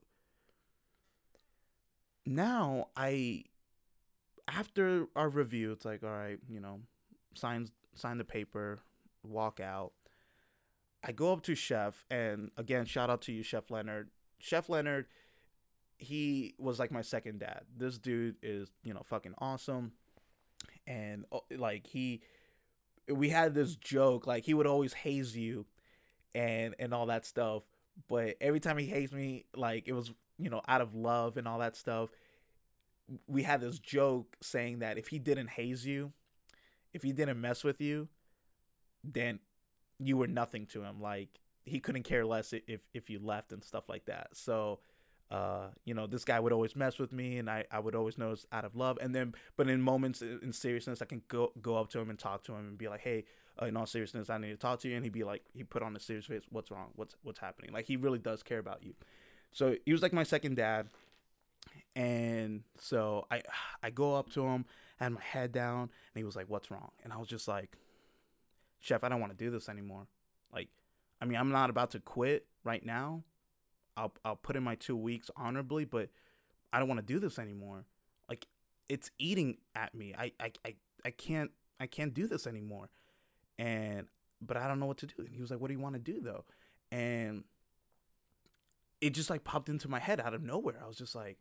now I after our review, it's like, all right, you know, sign sign the paper, walk out. I go up to Chef, and again, shout out to you, Chef Leonard. Chef Leonard, he was like my second dad. This dude is, you know, fucking awesome, and oh, like he, we had this joke, like he would always haze you, and and all that stuff. But every time he hazed me, like it was you know, out of love and all that stuff, we had this joke saying that if he didn't haze you, if he didn't mess with you, then you were nothing to him. Like he couldn't care less if if you left and stuff like that. So, uh, you know, this guy would always mess with me, and I I would always know it's out of love. And then, but in moments in seriousness, I can go go up to him and talk to him and be like, hey. Uh, in all seriousness, I need to talk to you, and he'd be like, he put on a serious face. What's wrong? What's what's happening? Like he really does care about you. So he was like my second dad. And so I I go up to him, had my head down, and he was like, "What's wrong?" And I was just like, "Chef, I don't want to do this anymore." Like, I mean, I'm not about to quit right now. I'll I'll put in my 2 weeks honorably, but I don't want to do this anymore. Like it's eating at me. I I I, I can't I can't do this anymore. And but I don't know what to do. And he was like, "What do you want to do though?" And it just like popped into my head out of nowhere. I was just like,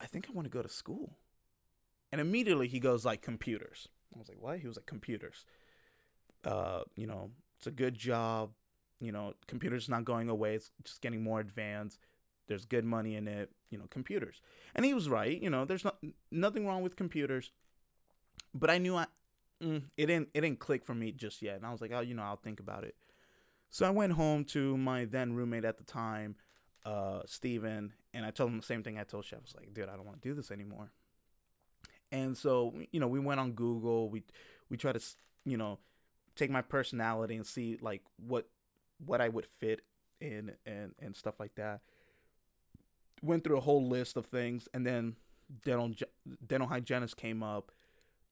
I think I want to go to school. And immediately he goes like computers. I was like, what? He was like computers. Uh, you know, it's a good job. You know, computers not going away. It's just getting more advanced. There's good money in it. You know, computers. And he was right. You know, there's not nothing wrong with computers. But I knew I, mm, it didn't it didn't click for me just yet. And I was like, oh, you know, I'll think about it. So I went home to my then roommate at the time, uh, Steven, and I told him the same thing I told Chef. I was like, dude, I don't want to do this anymore. And so, you know, we went on Google. We we tried to, you know, take my personality and see like what what I would fit in and and stuff like that. Went through a whole list of things, and then dental dental hygienist came up.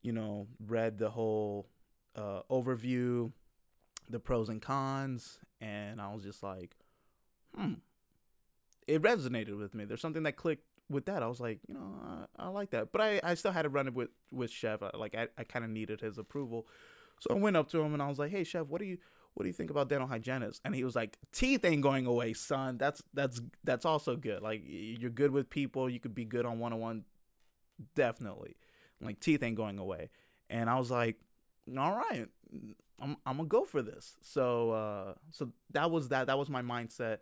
You know, read the whole uh, overview, the pros and cons, and I was just like, hmm. It resonated with me. There's something that clicked with that. I was like, you know, I, I like that. But I, I still had to run it with, with Chef. Like I, I kind of needed his approval. So I went up to him and I was like, hey, Chef, what do you what do you think about dental hygienists? And he was like, teeth ain't going away, son. That's that's that's also good. Like you're good with people. You could be good on one on one, definitely. Like teeth ain't going away. And I was like, all right, I'm I'm gonna go for this. So uh, so that was that. That was my mindset.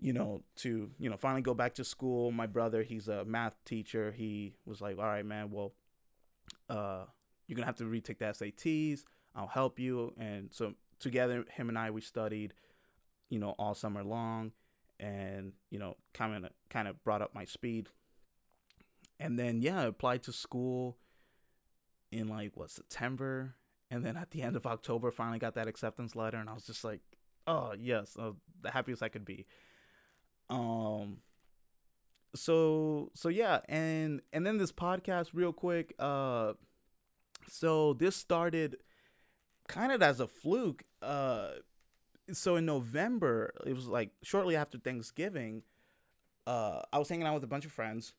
You know, to you know, finally go back to school. My brother, he's a math teacher. He was like, all right, man. Well, uh, you're gonna have to retake the SATs. I'll help you. And so together, him and I, we studied, you know, all summer long, and you know, kind of kind of brought up my speed. And then yeah, I applied to school in like what September, and then at the end of October, finally got that acceptance letter, and I was just like, oh yes, uh, the happiest I could be. Um. So so yeah, and and then this podcast, real quick. Uh, so this started kind of as a fluke. Uh, so in November, it was like shortly after Thanksgiving. Uh, I was hanging out with a bunch of friends,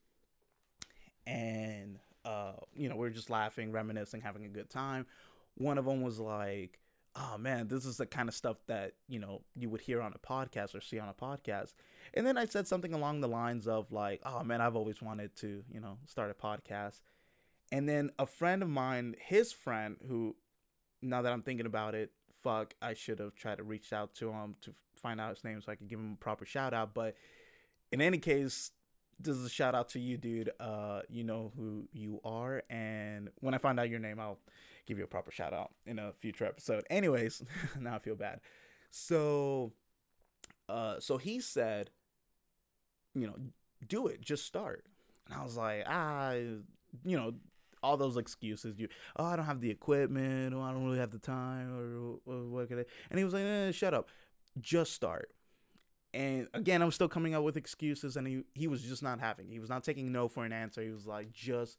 and uh, you know, we were just laughing, reminiscing, having a good time. One of them was like, "Oh man, this is the kind of stuff that you know you would hear on a podcast or see on a podcast." And then I said something along the lines of like, "Oh man, I've always wanted to, you know, start a podcast." And then a friend of mine, his friend, who now that I'm thinking about it, fuck, I should have tried to reach out to him to find out his name so I could give him a proper shout out. But in any case, this is a shout out to you, dude. Uh, you know who you are, and when I find out your name, I'll give you a proper shout out in a future episode. Anyways, now I feel bad. So, uh, so he said, you know, do it, just start. And I was like, ah, you know, all those excuses. You, oh, I don't have the equipment, or I don't really have the time, or, or what could I? And he was like, eh, shut up, just start. And again, I was still coming up with excuses, and he he was just not having. He was not taking no for an answer. He was like, just,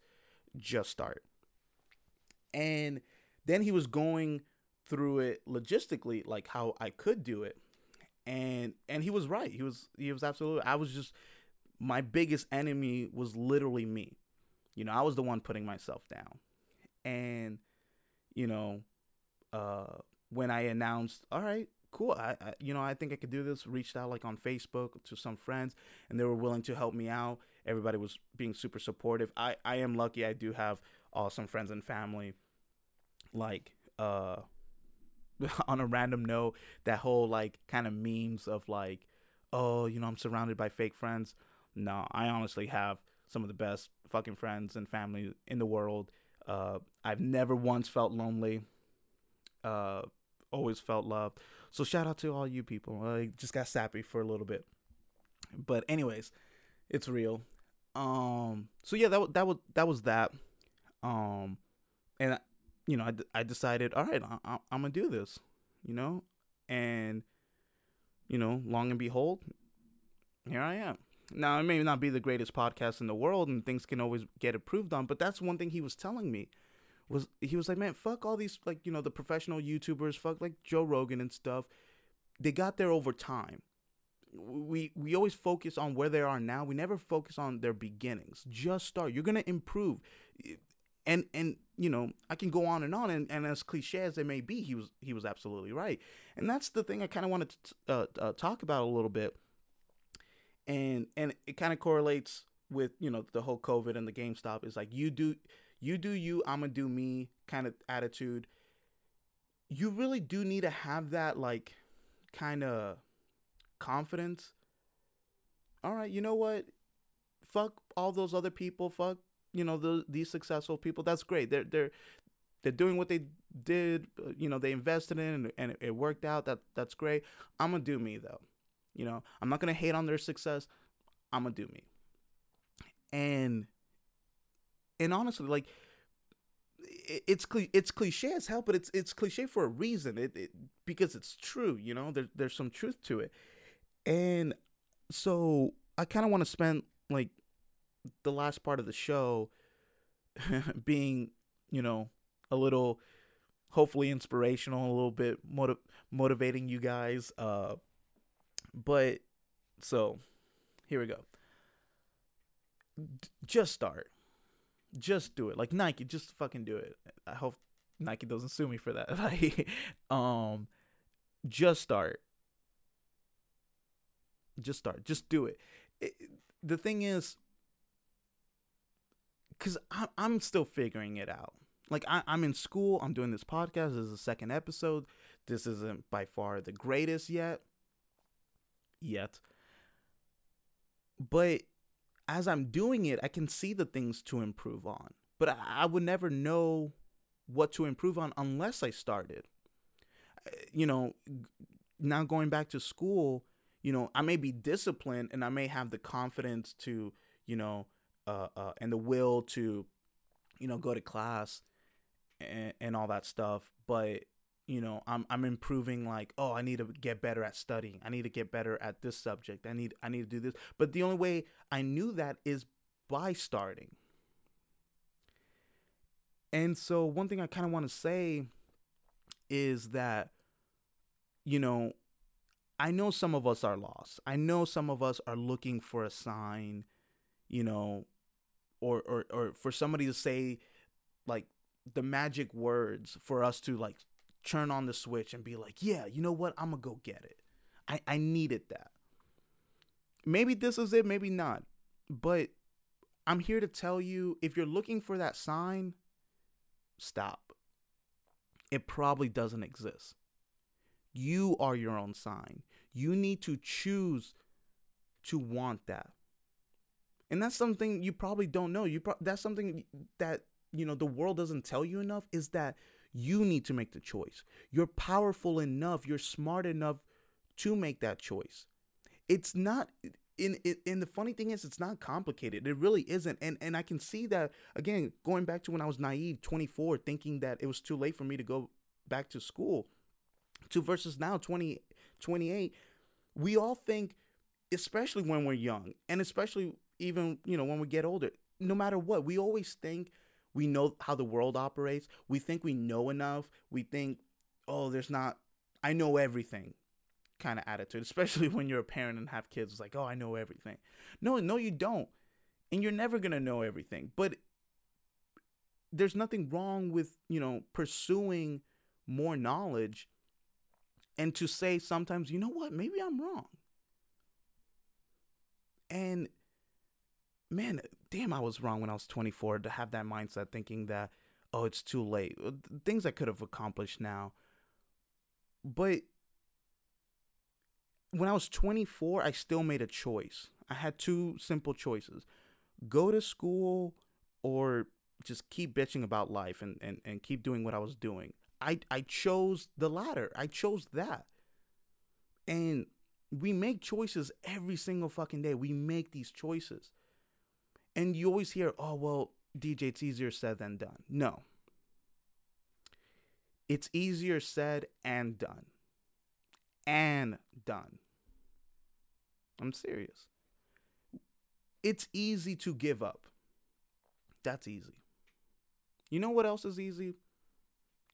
just start. And then he was going through it logistically, like how I could do it, and and he was right. He was he was absolutely. I was just my biggest enemy was literally me you know, I was the one putting myself down. And, you know, uh, when I announced, all right, cool, I, I, you know, I think I could do this, reached out like on Facebook to some friends and they were willing to help me out. Everybody was being super supportive. I, I am lucky I do have awesome friends and family. Like, uh, on a random note, that whole like kind of memes of like, oh, you know, I'm surrounded by fake friends. No, I honestly have some of the best fucking friends and family in the world. Uh, I've never once felt lonely. Uh, always felt loved. So shout out to all you people. I just got sappy for a little bit, but anyways, it's real. Um, so yeah, that that was that was that. Um, and you know, I, I decided, all right, I, I, I'm gonna do this. You know, and you know, long and behold, here I am. Now, it may not be the greatest podcast in the world and things can always get improved on, but that's one thing he was telling me. Was he was like, "Man, fuck all these like, you know, the professional YouTubers, fuck like Joe Rogan and stuff. They got there over time. We we always focus on where they are now. We never focus on their beginnings. Just start. You're going to improve." And and you know, I can go on and on and, and as cliche as it may be, he was he was absolutely right. And that's the thing I kind of wanted to uh, uh, talk about a little bit and and it kind of correlates with you know the whole COVID and the GameStop is like you do you do you I'm gonna do me kind of attitude. You really do need to have that like kind of confidence. All right, you know what? Fuck all those other people. Fuck you know the, these successful people. That's great. They're they're they're doing what they did. Uh, you know they invested in and, and it worked out. That that's great. I'm gonna do me though. You know, I'm not gonna hate on their success. I'm gonna do me. And and honestly, like it's it's cliche as hell, but it's it's cliche for a reason. It, it because it's true. You know, there's there's some truth to it. And so I kind of want to spend like the last part of the show being, you know, a little hopefully inspirational, a little bit motiv- motivating you guys. Uh, but so here we go. D- just start. Just do it. Like Nike, just fucking do it. I hope Nike doesn't sue me for that. Like um just start. Just start. Just do it. it the thing is, because I'm still figuring it out. Like I, I'm in school. I'm doing this podcast. This is the second episode. This isn't by far the greatest yet. Yet. But as I'm doing it, I can see the things to improve on. But I, I would never know what to improve on unless I started. Uh, you know, now going back to school, you know, I may be disciplined and I may have the confidence to, you know, uh, uh, and the will to, you know, go to class and, and all that stuff. But you know, I'm I'm improving. Like, oh, I need to get better at studying. I need to get better at this subject. I need I need to do this. But the only way I knew that is by starting. And so one thing I kind of want to say is that, you know, I know some of us are lost. I know some of us are looking for a sign, you know, or or or for somebody to say like the magic words for us to like turn on the switch and be like, yeah, you know what? I'm gonna go get it. I, I needed that. Maybe this is it, maybe not. But I'm here to tell you if you're looking for that sign, stop. It probably doesn't exist. You are your own sign. You need to choose to want that. And that's something you probably don't know. You pro- that's something that you know the world doesn't tell you enough is that you need to make the choice. You're powerful enough, you're smart enough to make that choice. It's not in, in the funny thing is it's not complicated. It really isn't. And and I can see that again going back to when I was naive, 24, thinking that it was too late for me to go back to school. To versus now 20 28, we all think especially when we're young and especially even, you know, when we get older, no matter what, we always think we know how the world operates. We think we know enough. We think, oh, there's not, I know everything kind of attitude, especially when you're a parent and have kids. It's like, oh, I know everything. No, no, you don't. And you're never going to know everything. But there's nothing wrong with, you know, pursuing more knowledge and to say sometimes, you know what, maybe I'm wrong. And man, damn, I was wrong when I was 24 to have that mindset thinking that, oh, it's too late. Uh, things I could have accomplished now. But when I was 24, I still made a choice. I had two simple choices go to school or just keep bitching about life and, and, and keep doing what I was doing. I, I chose the latter. I chose that. And we make choices every single fucking day. We make these choices. And you always hear, oh, well, DJ, it's easier said than done. No. It's easier said and done. And done. I'm serious. It's easy to give up. That's easy. You know what else is easy?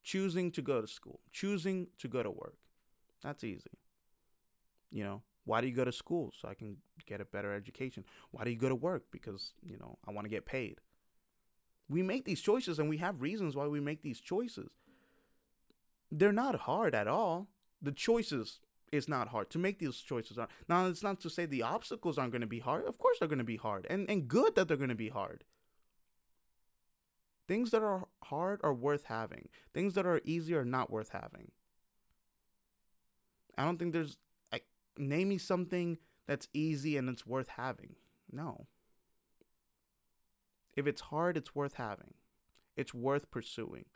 Choosing to go to school, choosing to go to work. That's easy. You know, why do you go to school? So I can get a better education. Why do you go to work? Because, you know, I want to get paid. We make these choices and we have reasons why we make these choices. They're not hard at all. The choices is not hard to make these choices are now it's not to say the obstacles aren't going to be hard of course they're going to be hard and and good that they're going to be hard things that are hard are worth having things that are easy are not worth having i don't think there's name me something that's easy and it's worth having. No. If it's hard, it's worth having. It's worth pursuing.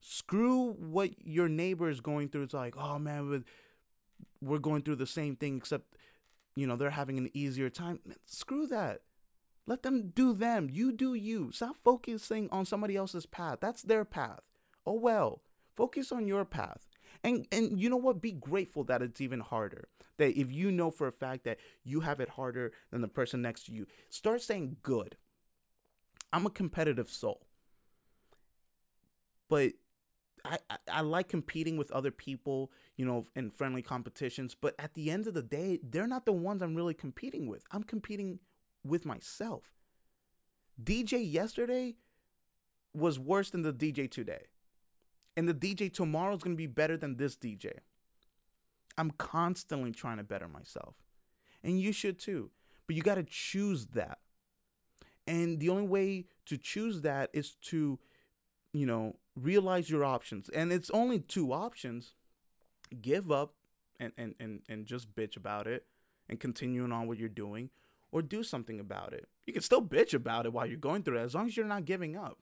Screw what your neighbor is going through. It's like, oh man, we're going through the same thing, except, you know, they're having an easier time. Screw that. Let them do them. You do you. Stop focusing on somebody else's path. That's their path. Oh well. Focus on your path. And and you know what? Be grateful that it's even harder. That if you know for a fact that you have it harder than the person next to you, start saying good. I'm a competitive soul. But I, I, I like competing with other people, you know, in friendly competitions. But at the end of the day, they're not the ones I'm really competing with. I'm competing with myself. DJ yesterday was worse than the DJ today and the DJ tomorrow is going to be better than this DJ. I'm constantly trying to better myself. And you should too. But you got to choose that. And the only way to choose that is to, you know, realize your options. And it's only two options give up and, and, and, and just bitch about it and continuing on what you're doing or do something about it. You can still bitch about it while you're going through it as long as you're not giving up.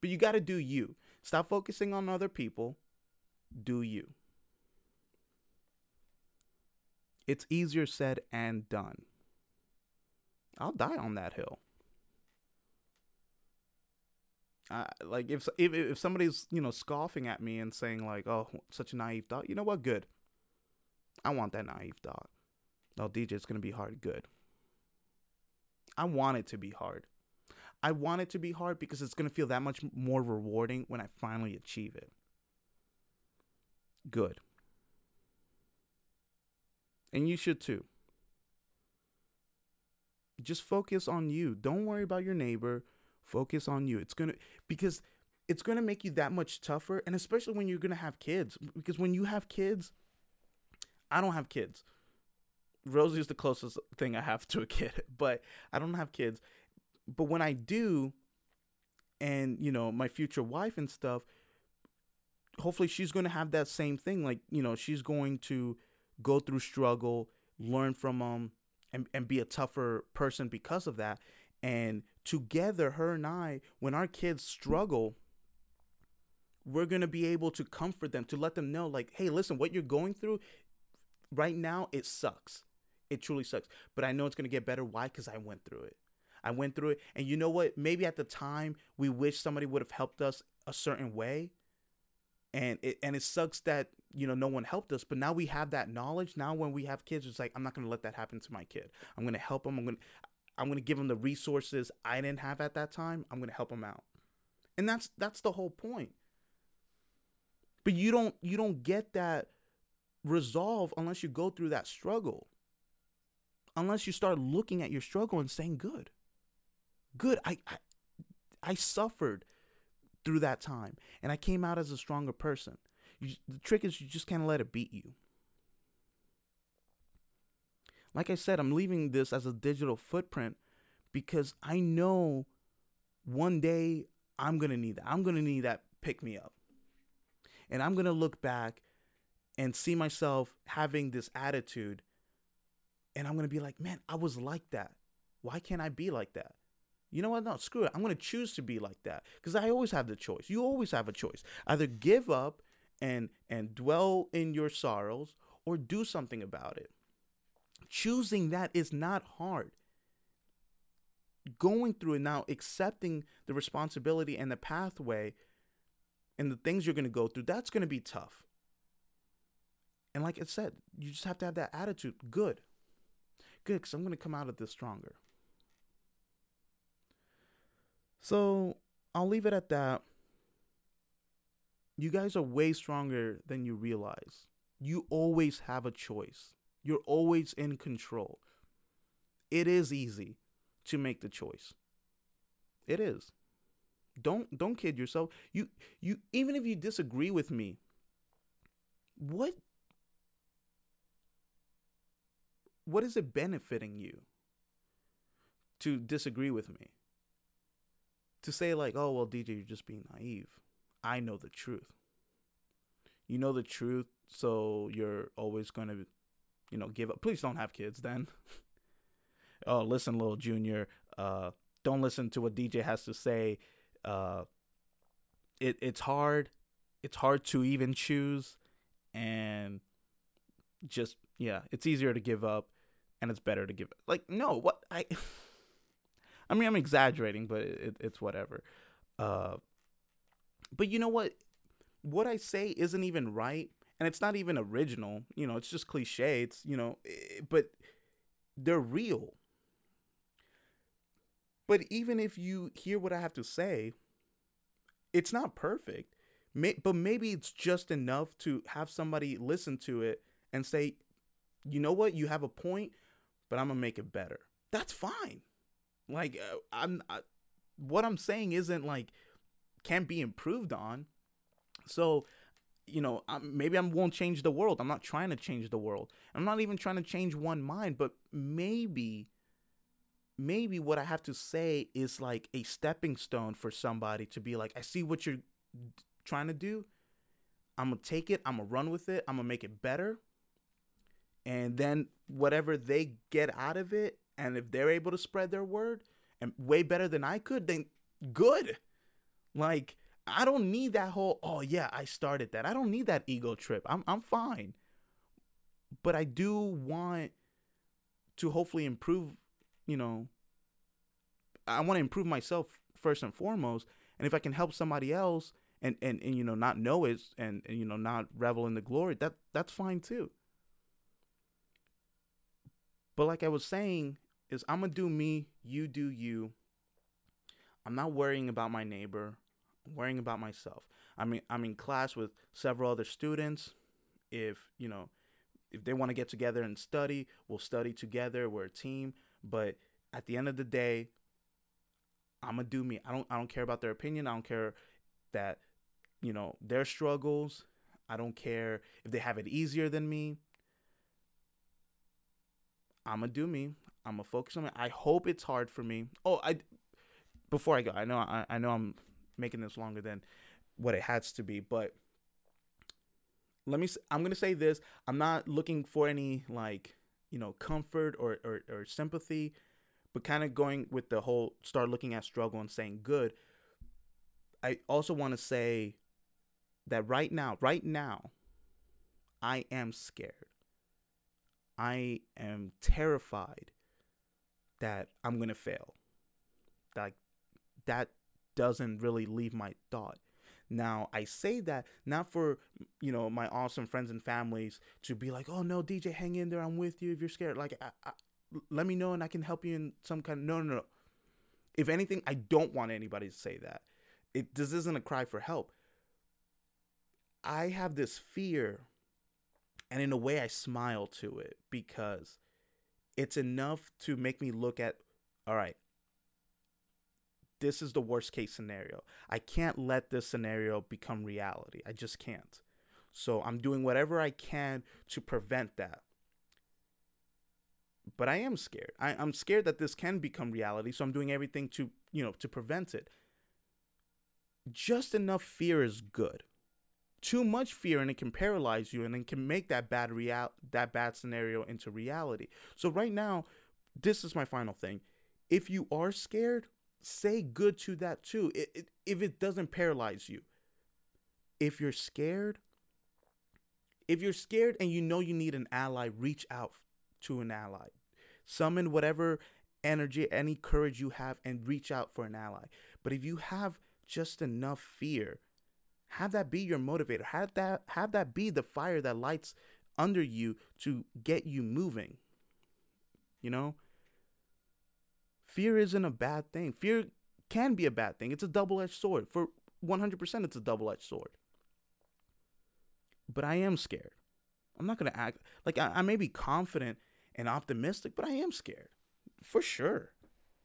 But you got to do you. Stop focusing on other people. Do you. It's easier said and done. I'll die on that hill. Uh, like if, if if somebody's you know scoffing at me and saying like oh such a naive thought you know what good I want that naive thought oh DJ it's gonna be hard good I want it to be hard I want it to be hard because it's gonna feel that much more rewarding when I finally achieve it good and you should too just focus on you don't worry about your neighbor Focus on you. It's going to, because it's going to make you that much tougher. And especially when you're going to have kids. Because when you have kids, I don't have kids. Rosie is the closest thing I have to a kid, but I don't have kids. But when I do, and you know, my future wife and stuff, hopefully she's going to have that same thing. Like, you know, she's going to go through struggle, learn from them, um, and, and be a tougher person because of that. And together, her and I, when our kids struggle, we're going to be able to comfort them, to let them know, like, hey, listen, what you're going through right now, it sucks. It truly sucks. But I know it's going to get better. Why? Because I went through it. I went through it. And you know what? Maybe at the time, we wish somebody would have helped us a certain way. And it, and it sucks that, you know, no one helped us. But now we have that knowledge. Now, when we have kids, it's like, I'm not going to let that happen to my kid. I'm going to help them. I'm going to, I'm to give them the resources I didn't have at that time. I'm going to help them out. And that's that's the whole point. But you don't you don't get that resolve unless you go through that struggle. Unless you start looking at your struggle and saying good. Good. I I, I suffered through that time and I came out as a stronger person. You, the trick is you just can't let it beat you. Like I said, I'm leaving this as a digital footprint because I know one day I'm to need that. I'm to need that pick me up. And I'm to look back and see myself having this attitude. And I'm going to be like, man, I was like that. Why can't I be like that? You know what? No, screw it. I'm going to choose to be like that because I always have the choice. You always have a choice. Either give up and and dwell in your sorrows or do something about it. Choosing that is not hard. Going through it now, accepting the responsibility and the pathway and the things you're going to go through, that's going to be tough. And like I said, you just have to have that attitude. Good. Good, because I'm going to come out of this stronger. So I'll leave it at that. You guys are way stronger than you realize. You always have a choice. You're always in control. It is easy to make the choice. It is. Don't don't kid yourself. You you even if you disagree with me, what what is it benefiting you to disagree with me? To say like, "Oh, well, DJ, you're just being naive." I know the truth. You know the truth, so you're always to you know, give up. Please don't have kids then. oh, listen, little junior. Uh, don't listen to what DJ has to say. Uh, it it's hard. It's hard to even choose, and just yeah, it's easier to give up, and it's better to give. Like no, what I. I mean, I'm exaggerating, but it, it's whatever. Uh, but you know what? What I say isn't even right and it's not even original. You know it's just cliche. It's you know eh, but they're real. But even if you hear what i have to say it's not perfect. But maybe it's just enough to have somebody listen to it and say you know what? You have a point but i'm gonna make it better. That's fine like uh, i'm I, what i'm saying isn't like can't be improved on so you know, I'm, maybe I won't change the world. I'm not trying to change the world. I'm not even trying to change one mind, but maybe maybe what I have to say is like a stepping stone for somebody to be like, I see what you're trying to do. I'm going to take it, I'm going to run with it, I'm going to make it better. And then whatever they get out of it, and if they're able to spread their word and way better than I could, then good. Like, I don't need that whole, oh yeah, I started that. I don't need that ego trip. I'm I'm fine. But I do want to hopefully improve you know, I want to improve myself first and foremost. And if I can help somebody else and, and, and you know, not know it and, and, you know, not revel in the glory, that that's fine too. But like I was saying, is I'm gonna do me, you do you. I'm not worrying about my neighbor. I'm worrying about myself. I mean, I'm in class with several other students. If you know, if they want to get together and study, we'll study together. We're a team. But at the end of the day, I'm gonna do me. I don't I don't care about their opinion. I don't care that you know their struggles. I don't care if they have it easier than me. I'm gonna do me. I'm gonna focus on it. I hope it's hard for me. Oh, I before I go, I know I, I know I'm making this longer than what it has to be, but let me. I'm gonna say this. I'm not looking for any like you know comfort or, or, or sympathy but kind of going with the whole start looking at struggle and saying good i also want to say that right now right now i am scared i am terrified that i'm going to fail like that doesn't really leave my thought now, I say that not for, you know, my awesome friends and families to be like, oh no, DJ, hang in there. I'm with you if you're scared. Like, I, I, let me know and I can help you in some kind of. No, no, no. If anything, I don't want anybody to say that. It this isn't a cry for help. I have this fear, and in a way, I smile to it because it's enough to make me look at, all right, this is the worst case scenario. I can't let this scenario become reality. I just can't. So I'm doing whatever I can to prevent that. But I am scared. I, i'm scared that this can become reality. So I'm doing everything to, you know, to prevent it. Just enough fear is good. Too much fear and it can paralyze you and it can make that bad real that bad scenario into reality. So right now, this is my final thing. If you are scared, say good to that too. It, it, if it doesn't paralyze you. If you're scared, if you're scared and you know you need an ally, reach out to an ally. Summon whatever energy, any courage you have, and reach out for an ally. But if you have just enough fear, have that be your motivator. Have that have that be the fire that lights under you to get you moving. You know? fear isn't a bad thing. Fear can be a bad thing. It's a double edged sword. For 100%, it's a double edged sword. But I am scared. I'm not going to act like I, I, may be confident and optimistic, but I am scared for sure.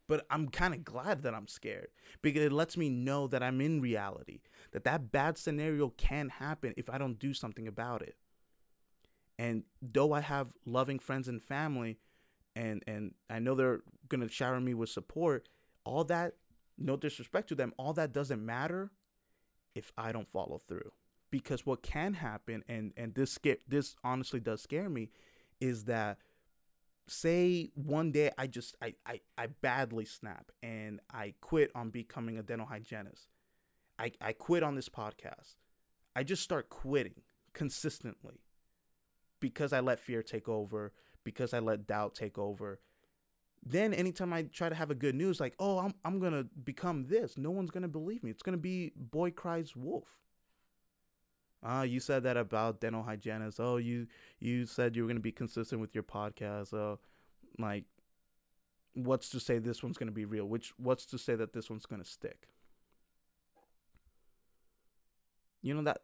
But I'm kind of glad that I'm scared because it lets me know that I'm in reality, that that bad scenario can happen if I don't do something about it. And though I have loving friends and family, and and I know they're gonna shower me with support. All that, no disrespect to them, all that doesn't matter if I don't follow through. Because what can happen, and and this scare this honestly does scare me, is that say one day I just I, I I badly snap and I quit on becoming a dental hygienist. I, I quit on this podcast. I just start quitting consistently because I let fear take over, because I let doubt take over. Then anytime I try to have a good news, like, oh, I'm I'm gonna become this, no one's gonna believe me. It's gonna be boy cries wolf. Ah, you said that about dental hygienists. Oh, you you said you were gonna be consistent with your podcast. Oh, like, what's to say this one's gonna be real? Which what's to say that this one's gonna stick? You know that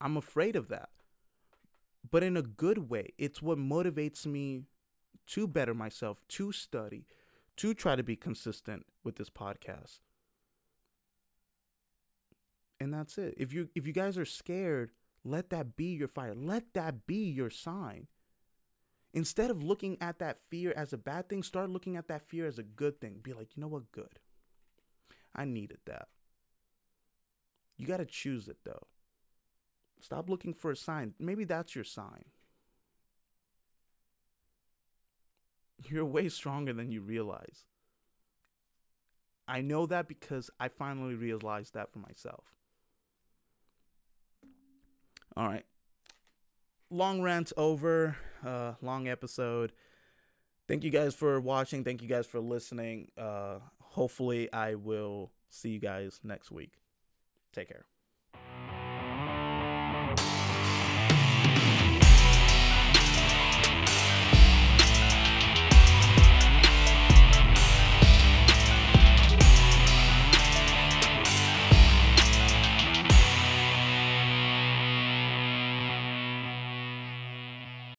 I'm afraid of that but in a good way. It's what motivates me to better myself, to study, to try to be consistent with this podcast. And that's it. If you if you guys are scared, Let that be your fire. Let that be your sign. Instead of looking at that fear as a bad thing, start looking at that fear as a good thing. Be like, you know what? Good. I needed that. You got to choose it though. Stop looking for a sign. Maybe that's your sign. You're way stronger than you realize. I know that because I finally realized that for myself. All right. Long rant over, uh, long episode. Thank you guys for watching. Thank you guys for listening. Uh, hopefully, I will see you guys next week. Take care.